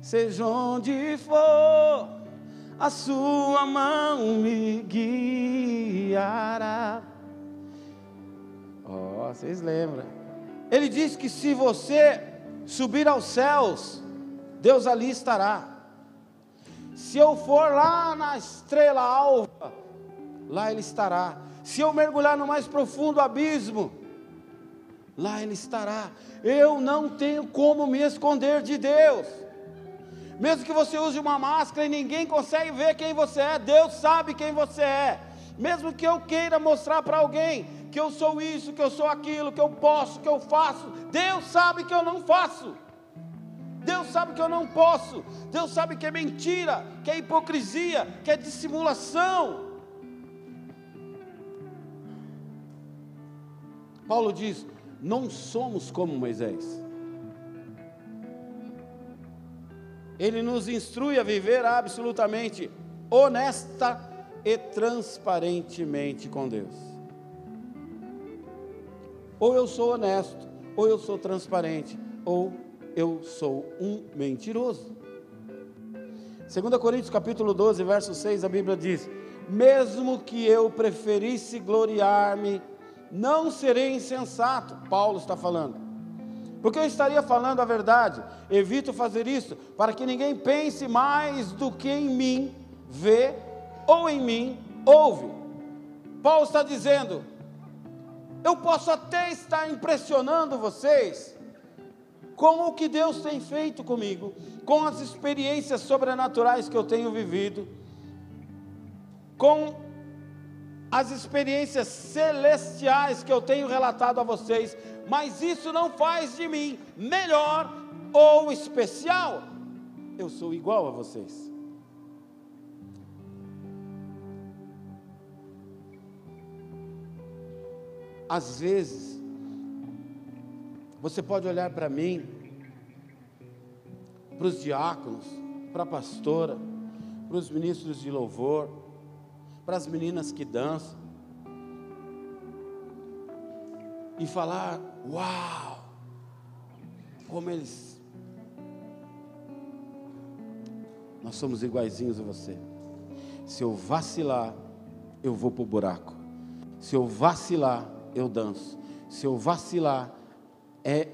Seja onde for, a sua mão me guiará. Ó, oh, vocês lembram? Ele diz que se você subir aos céus, Deus ali estará. Se eu for lá na estrela alva, lá Ele estará. Se eu mergulhar no mais profundo abismo, lá Ele estará. Eu não tenho como me esconder de Deus. Mesmo que você use uma máscara e ninguém consegue ver quem você é, Deus sabe quem você é. Mesmo que eu queira mostrar para alguém que eu sou isso, que eu sou aquilo, que eu posso, que eu faço. Deus sabe que eu não faço. Deus sabe que eu não posso. Deus sabe que é mentira, que é hipocrisia, que é dissimulação. Paulo diz: não somos como Moisés. Ele nos instrui a viver absolutamente honesta e transparentemente com Deus. Ou eu sou honesto, ou eu sou transparente, ou eu sou um mentiroso. 2 Coríntios capítulo 12, verso 6, a Bíblia diz: Mesmo que eu preferisse gloriar-me, não serei insensato. Paulo está falando. Porque eu estaria falando a verdade. Evito fazer isso para que ninguém pense mais do que em mim vê ou em mim ouve. Paulo está dizendo: eu posso até estar impressionando vocês com o que Deus tem feito comigo, com as experiências sobrenaturais que eu tenho vivido, com as experiências celestiais que eu tenho relatado a vocês, mas isso não faz de mim melhor ou especial. Eu sou igual a vocês. Às vezes, você pode olhar para mim, para os diáconos, para a pastora, para os ministros de louvor, para as meninas que dançam, e falar: Uau! Como eles. Nós somos iguaizinhos a você. Se eu vacilar, eu vou para o buraco. Se eu vacilar, eu danço. Se eu vacilar, é.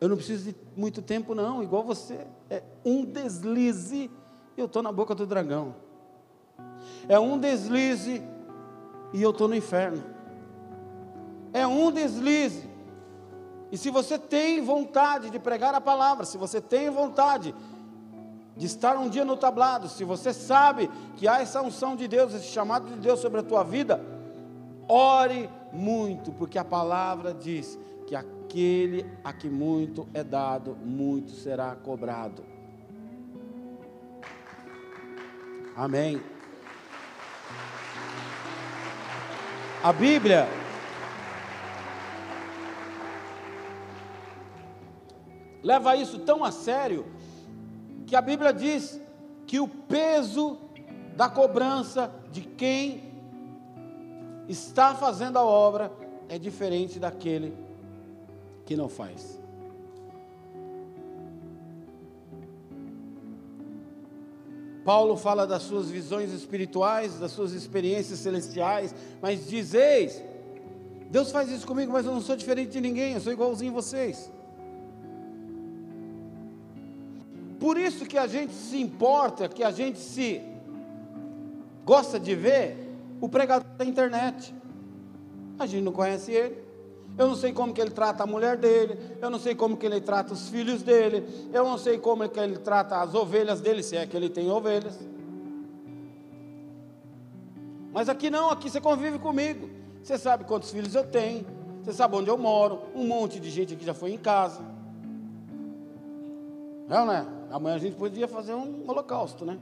Eu não preciso de muito tempo, não, igual você. É um deslize eu estou na boca do dragão. É um deslize e eu estou no inferno. É um deslize. E se você tem vontade de pregar a palavra, se você tem vontade de estar um dia no tablado, se você sabe que há essa unção de Deus, esse chamado de Deus sobre a tua vida, ore muito, porque a palavra diz que aquele a que muito é dado, muito será cobrado. Amém. A Bíblia leva isso tão a sério que a Bíblia diz que o peso da cobrança de quem está fazendo a obra é diferente daquele que não faz. Paulo fala das suas visões espirituais, das suas experiências celestiais, mas diz: Eis, Deus faz isso comigo, mas eu não sou diferente de ninguém, eu sou igualzinho a vocês. Por isso que a gente se importa, que a gente se gosta de ver o pregador da internet. A gente não conhece ele. Eu não sei como que ele trata a mulher dele, eu não sei como que ele trata os filhos dele, eu não sei como que ele trata as ovelhas dele, se é que ele tem ovelhas. Mas aqui não, aqui você convive comigo. Você sabe quantos filhos eu tenho, você sabe onde eu moro, um monte de gente aqui já foi em casa. Não, né? Amanhã a gente podia fazer um holocausto, né?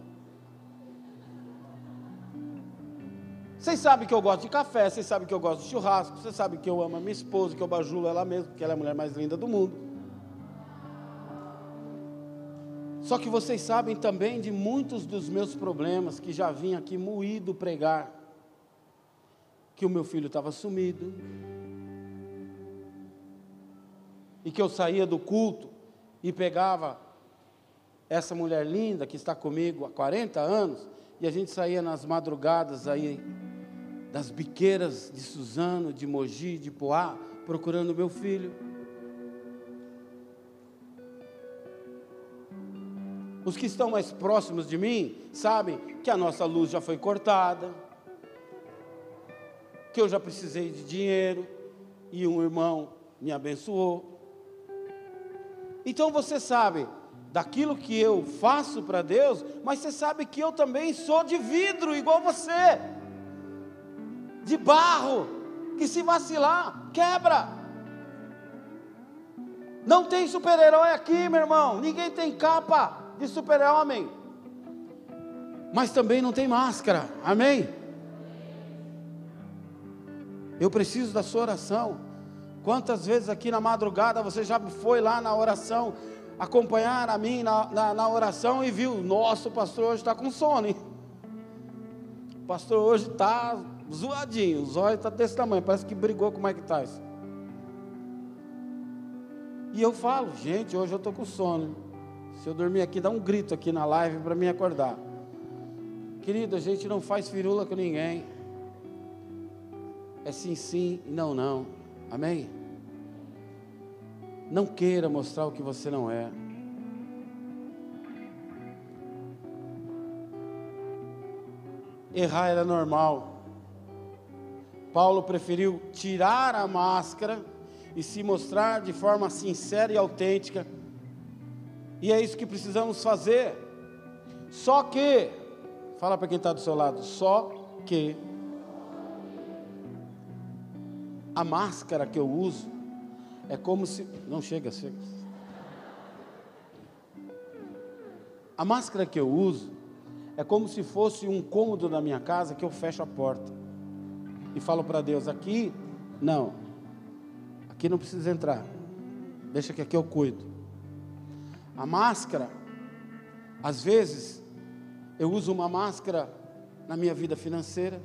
Vocês sabem que eu gosto de café, vocês sabem que eu gosto de churrasco, vocês sabem que eu amo a minha esposa, que eu bajulo ela mesma, porque ela é a mulher mais linda do mundo. Só que vocês sabem também de muitos dos meus problemas que já vim aqui moído pregar. Que o meu filho estava sumido. E que eu saía do culto e pegava essa mulher linda que está comigo há 40 anos, e a gente saía nas madrugadas aí das biqueiras de Suzano, de Mogi, de Poá, procurando meu filho. Os que estão mais próximos de mim sabem que a nossa luz já foi cortada, que eu já precisei de dinheiro e um irmão me abençoou. Então você sabe daquilo que eu faço para Deus, mas você sabe que eu também sou de vidro, igual você de barro, que se vacilar, quebra. Não tem super-herói aqui, meu irmão. Ninguém tem capa de super-homem. Mas também não tem máscara. Amém? Eu preciso da sua oração. Quantas vezes aqui na madrugada você já foi lá na oração, acompanhar a mim na, na, na oração e viu, nosso pastor hoje está com sono, hein? O pastor hoje está zoadinho, os olhos tá desse tamanho, parece que brigou com o Mike Tyson. E eu falo, gente, hoje eu estou com sono. Se eu dormir aqui, dá um grito aqui na live para me acordar. Querido, a gente não faz firula com ninguém. É sim, sim e não, não. Amém? Não queira mostrar o que você não é. Errar era normal. Paulo preferiu tirar a máscara e se mostrar de forma sincera e autêntica. E é isso que precisamos fazer. Só que, fala para quem está do seu lado, só que a máscara que eu uso é como se. Não chega, chega. A máscara que eu uso é como se fosse um cômodo da minha casa que eu fecho a porta e falo para Deus: aqui, não, Aqui não precisa entrar. Deixa que aqui eu cuido. A máscara, às vezes, eu uso uma máscara na minha vida financeira,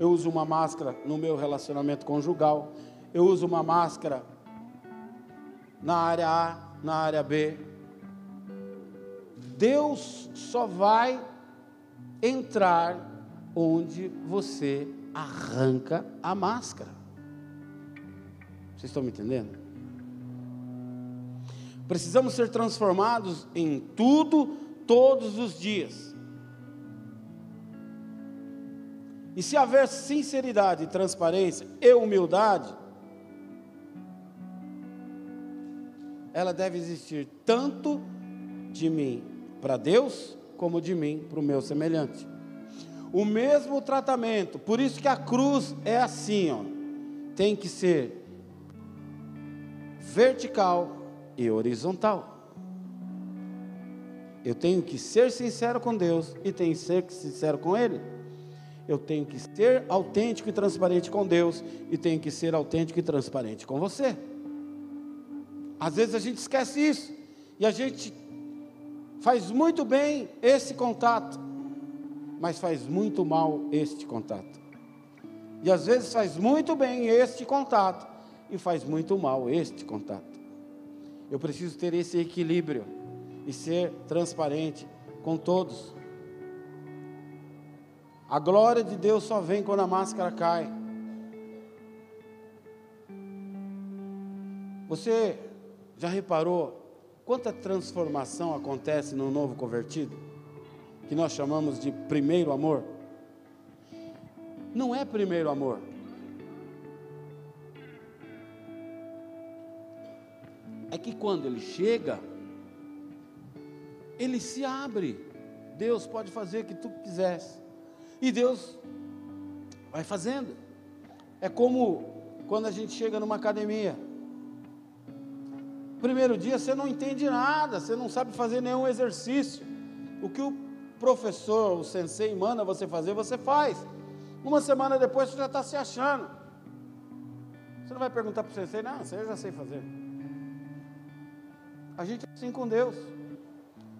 eu uso uma máscara no meu relacionamento conjugal, eu uso uma máscara na área A, na área B. Deus só vai entrar onde você arranca a máscara. Vocês estão me entendendo? Precisamos ser transformados em tudo, todos os dias. E se haver sinceridade, transparência e humildade, ela deve existir tanto de mim para Deus, como de mim para o meu semelhante. O mesmo tratamento, por isso que a cruz é assim, ó, tem que ser vertical e horizontal. Eu tenho que ser sincero com Deus e tenho que ser sincero com Ele. Eu tenho que ser autêntico e transparente com Deus e tenho que ser autêntico e transparente com você. Às vezes a gente esquece isso e a gente faz muito bem esse contato, mas faz muito mal este contato. E às vezes faz muito bem este contato, e faz muito mal este contato. Eu preciso ter esse equilíbrio e ser transparente com todos. A glória de Deus só vem quando a máscara cai. Você já reparou quanta transformação acontece no novo convertido? Que nós chamamos de primeiro amor? Não é primeiro amor. é que quando ele chega, ele se abre. Deus pode fazer o que tu quisesse. E Deus vai fazendo. É como quando a gente chega numa academia. Primeiro dia você não entende nada, você não sabe fazer nenhum exercício. O que o professor, o sensei manda você fazer, você faz. Uma semana depois você já está se achando. Você não vai perguntar para o sensei, não, você já sei fazer. A gente é assim com Deus.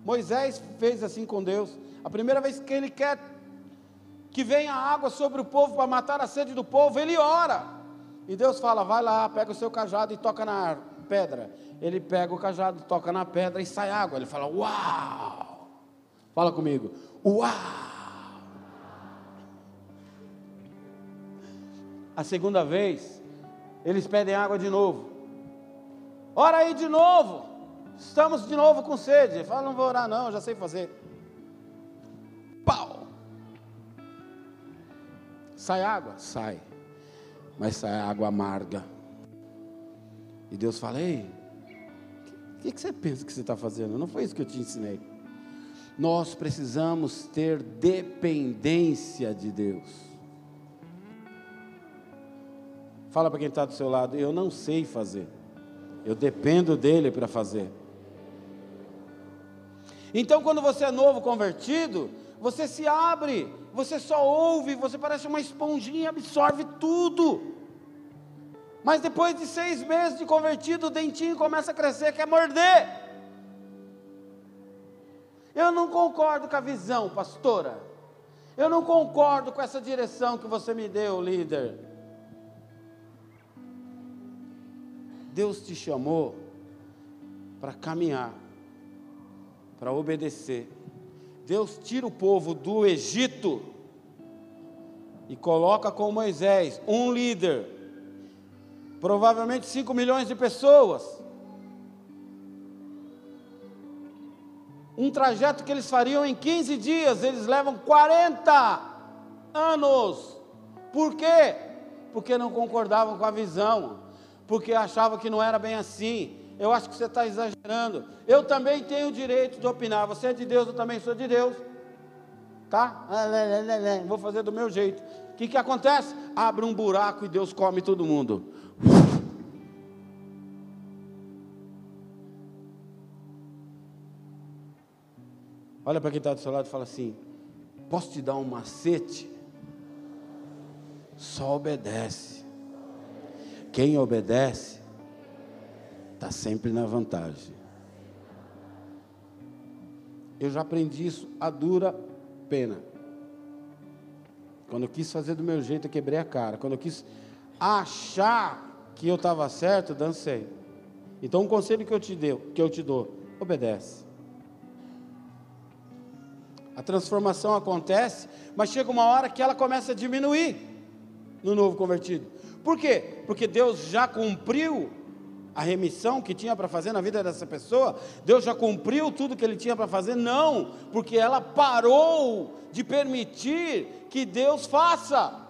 Moisés fez assim com Deus. A primeira vez que ele quer que venha água sobre o povo para matar a sede do povo, ele ora. E Deus fala: vai lá, pega o seu cajado e toca na pedra. Ele pega o cajado, toca na pedra e sai água. Ele fala: Uau! Fala comigo: Uau! A segunda vez, eles pedem água de novo. Ora aí de novo. Estamos de novo com sede. Ele fala, não vou orar não, já sei fazer. Pau! Sai água? Sai. Mas sai água amarga. E Deus fala, ei, o que, que, você pensa que você está fazendo? Não foi isso que eu te ensinei. Nós precisamos ter dependência de Deus. Fala para quem está do seu lado, eu não sei fazer. Eu dependo dele para fazer. Então, quando você é novo convertido, você se abre, você só ouve, você parece uma esponjinha, absorve tudo. Mas depois de seis meses de convertido, o dentinho começa a crescer, quer morder. Eu não concordo com a visão, pastora. Eu não concordo com essa direção que você me deu, líder. Deus te chamou para caminhar, para obedecer. Deus tira o povo do Egito e coloca com Moisés um líder, provavelmente 5 milhões de pessoas. Um trajeto que eles fariam em 15 dias, eles levam 40 anos. Por quê? Porque não concordavam com a visão porque achava que não era bem assim. Eu acho que você está exagerando. Eu também tenho o direito de opinar. Você é de Deus, eu também sou de Deus. Tá? Vou fazer do meu jeito. O que, que acontece? Abre um buraco e Deus come todo mundo. Olha para quem está do seu lado e fala assim: Posso te dar um macete? Só obedece. Quem obedece está sempre na vantagem. Eu já aprendi isso a dura pena. Quando eu quis fazer do meu jeito, eu quebrei a cara. Quando eu quis achar que eu estava certo, dancei. Então, um conselho que eu te deu, que eu te dou, obedece. A transformação acontece, mas chega uma hora que ela começa a diminuir no novo convertido. Por quê? Porque Deus já cumpriu a remissão que tinha para fazer na vida dessa pessoa? Deus já cumpriu tudo que ele tinha para fazer? Não, porque ela parou de permitir que Deus faça.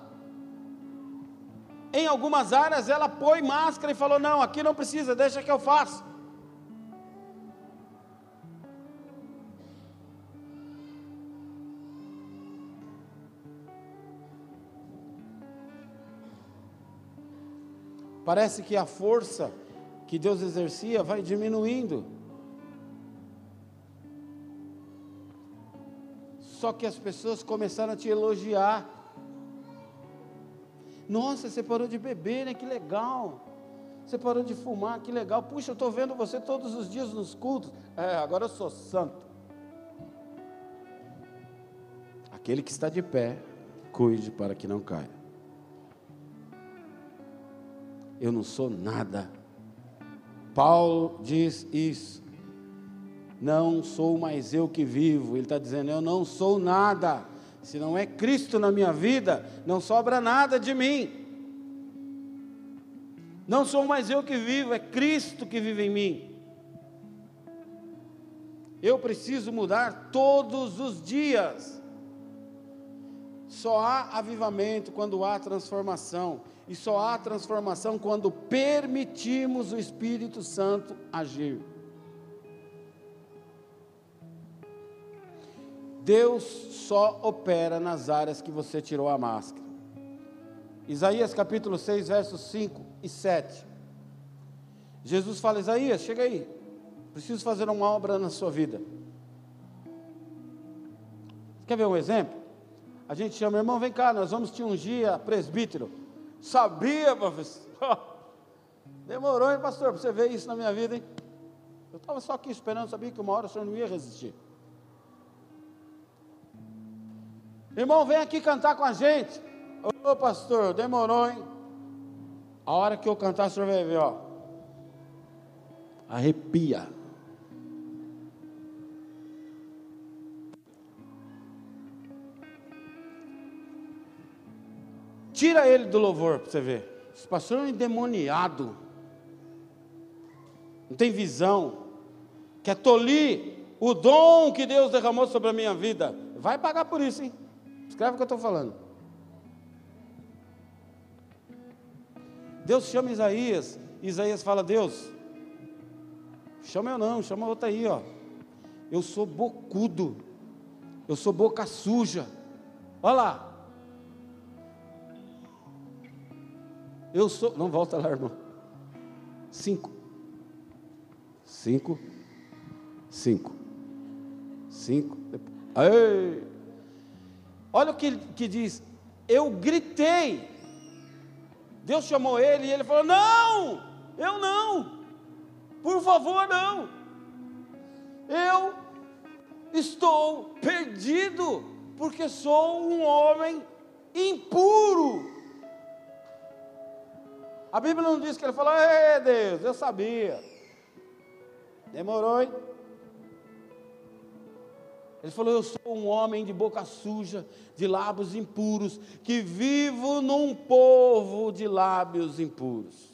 Em algumas áreas ela põe máscara e falou: Não, aqui não precisa, deixa que eu faça. Parece que a força que Deus exercia vai diminuindo. Só que as pessoas começaram a te elogiar. Nossa, você parou de beber, né? Que legal. Você parou de fumar, que legal. Puxa, eu estou vendo você todos os dias nos cultos. É, agora eu sou santo. Aquele que está de pé, cuide para que não caia. Eu não sou nada. Paulo diz isso. Não sou mais eu que vivo. Ele está dizendo: eu não sou nada. Se não é Cristo na minha vida, não sobra nada de mim. Não sou mais eu que vivo, é Cristo que vive em mim. Eu preciso mudar todos os dias. Só há avivamento quando há transformação. E só há transformação quando permitimos o Espírito Santo agir. Deus só opera nas áreas que você tirou a máscara. Isaías capítulo 6, versos 5 e 7. Jesus fala: Isaías, chega aí, preciso fazer uma obra na sua vida. Quer ver um exemplo? A gente chama, irmão, vem cá, nós vamos te ungir a presbítero. Sabia, professor. Demorou, hein, pastor, para você ver isso na minha vida, hein? Eu estava só aqui esperando, sabia que uma hora o senhor não ia resistir. Irmão, vem aqui cantar com a gente. Ô pastor, demorou, hein? A hora que eu cantar, o senhor vai ver, ó. Arrepia. Tira ele do louvor para você ver. Esse pastor é um endemoniado. Não tem visão. Quer tolir o dom que Deus derramou sobre a minha vida. Vai pagar por isso, hein? Escreve o que eu estou falando. Deus chama Isaías. Isaías fala: Deus, chama eu não, chama outra aí, ó. Eu sou bocudo. Eu sou boca suja. Olha lá. Eu sou. Não volta lá, irmão. Cinco. cinco, cinco, cinco. Ei. Olha o que, que diz: eu gritei. Deus chamou ele e ele falou: Não, eu não, por favor, não. Eu estou perdido, porque sou um homem impuro. A Bíblia não diz que ele falou: Ei, Deus, eu sabia. Demorou, hein? Ele falou: Eu sou um homem de boca suja, de lábios impuros, que vivo num povo de lábios impuros.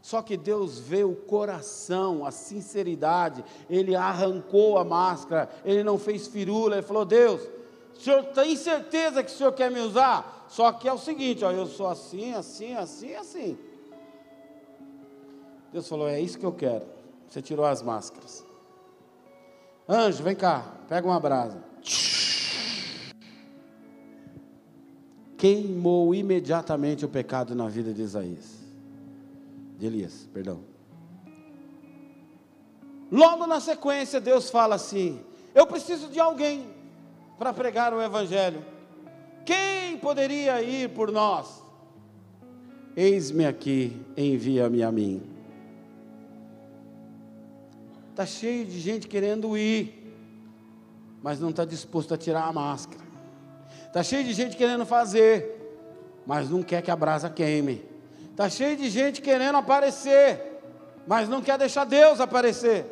Só que Deus vê o coração, a sinceridade, ele arrancou a máscara, ele não fez firula, ele falou: Deus, o senhor tem certeza que o senhor quer me usar? Só que é o seguinte: ó, eu sou assim, assim, assim, assim. Deus falou: É isso que eu quero. Você tirou as máscaras. Anjo, vem cá, pega uma brasa. Queimou imediatamente o pecado na vida de Isaías. De Elias, perdão. Logo na sequência, Deus fala assim: Eu preciso de alguém para pregar o Evangelho. Quem poderia ir por nós? Eis-me aqui, envia-me a mim. Está cheio de gente querendo ir, mas não está disposto a tirar a máscara. Está cheio de gente querendo fazer, mas não quer que a brasa queime. Está cheio de gente querendo aparecer, mas não quer deixar Deus aparecer.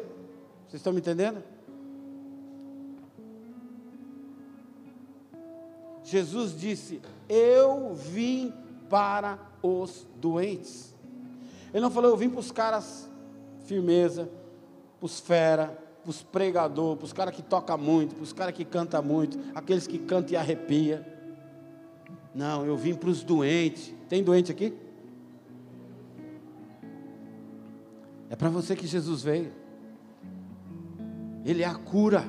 Vocês estão me entendendo? Jesus disse: Eu vim para os doentes. Ele não falou, eu vim para os caras firmeza, para os fera, para os pregadores, para os caras que tocam muito, para os caras que cantam muito, aqueles que cantam e arrepia. Não, eu vim para os doentes. Tem doente aqui? É para você que Jesus veio. Ele é a cura.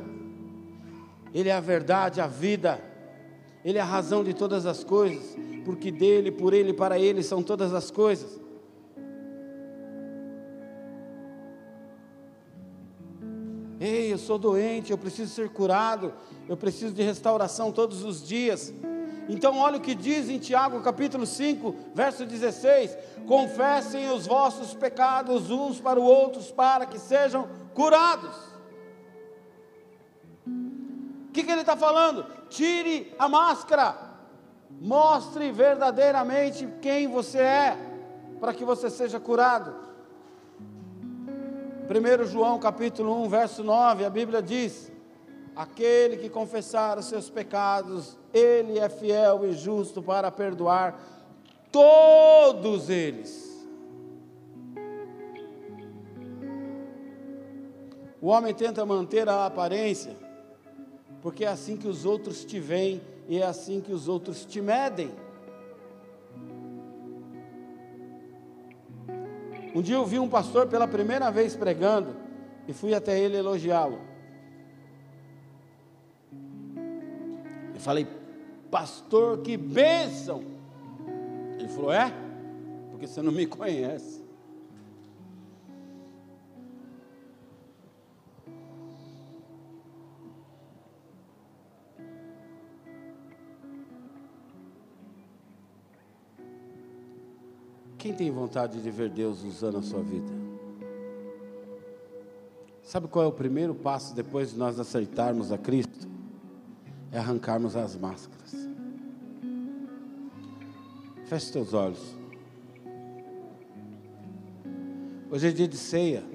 Ele é a verdade, a vida. Ele é a razão de todas as coisas, porque dele, por ele, para ele são todas as coisas. Ei, eu sou doente, eu preciso ser curado, eu preciso de restauração todos os dias. Então, olha o que diz em Tiago capítulo 5, verso 16: Confessem os vossos pecados uns para os outros, para que sejam curados. Que, que ele está falando? Tire a máscara, mostre verdadeiramente quem você é, para que você seja curado. 1 João capítulo 1, verso 9, a Bíblia diz: Aquele que confessar os seus pecados, ele é fiel e justo para perdoar todos eles. O homem tenta manter a aparência, porque é assim que os outros te veem e é assim que os outros te medem. Um dia eu vi um pastor pela primeira vez pregando e fui até ele elogiá-lo. Eu falei, pastor, que bênção! Ele falou, é? Porque você não me conhece. Quem tem vontade de ver Deus usando a sua vida? Sabe qual é o primeiro passo depois de nós aceitarmos a Cristo? É arrancarmos as máscaras. Feche seus olhos. Hoje é dia de ceia.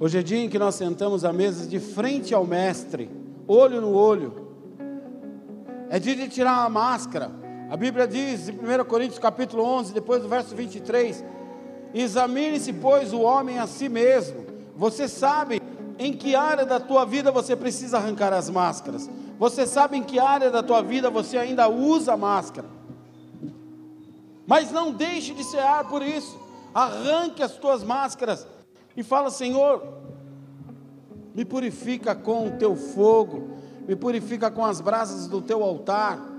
Hoje é dia em que nós sentamos à mesa de frente ao Mestre, olho no olho. É dia de tirar a máscara. A Bíblia diz em 1 Coríntios capítulo 11, depois do verso 23, examine-se, pois, o homem a si mesmo. Você sabe em que área da tua vida você precisa arrancar as máscaras. Você sabe em que área da tua vida você ainda usa máscara. Mas não deixe de cear por isso. Arranque as tuas máscaras e fala: Senhor, me purifica com o teu fogo, me purifica com as brasas do teu altar.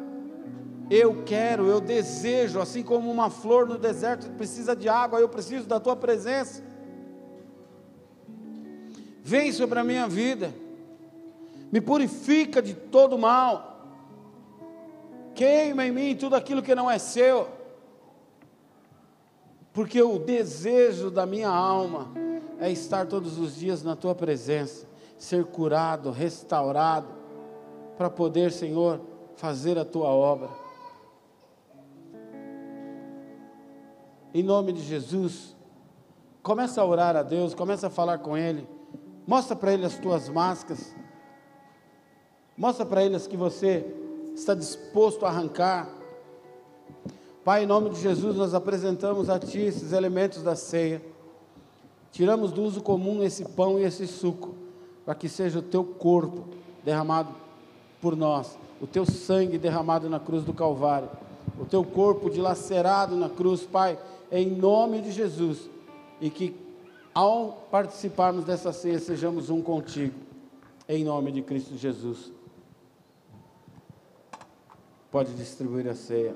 Eu quero, eu desejo, assim como uma flor no deserto precisa de água, eu preciso da tua presença. vem sobre a minha vida, me purifica de todo mal, queima em mim tudo aquilo que não é seu, porque o desejo da minha alma é estar todos os dias na tua presença, ser curado, restaurado, para poder, Senhor, fazer a tua obra. Em nome de Jesus, começa a orar a Deus, começa a falar com Ele, mostra para Ele as tuas máscaras, mostra para Ele as que você está disposto a arrancar. Pai, em nome de Jesus, nós apresentamos a Ti esses elementos da ceia. Tiramos do uso comum esse pão e esse suco, para que seja o Teu corpo derramado por nós, o Teu sangue derramado na cruz do Calvário, o Teu corpo dilacerado na cruz, Pai, em nome de Jesus, e que ao participarmos dessa ceia sejamos um contigo, em nome de Cristo Jesus. Pode distribuir a ceia.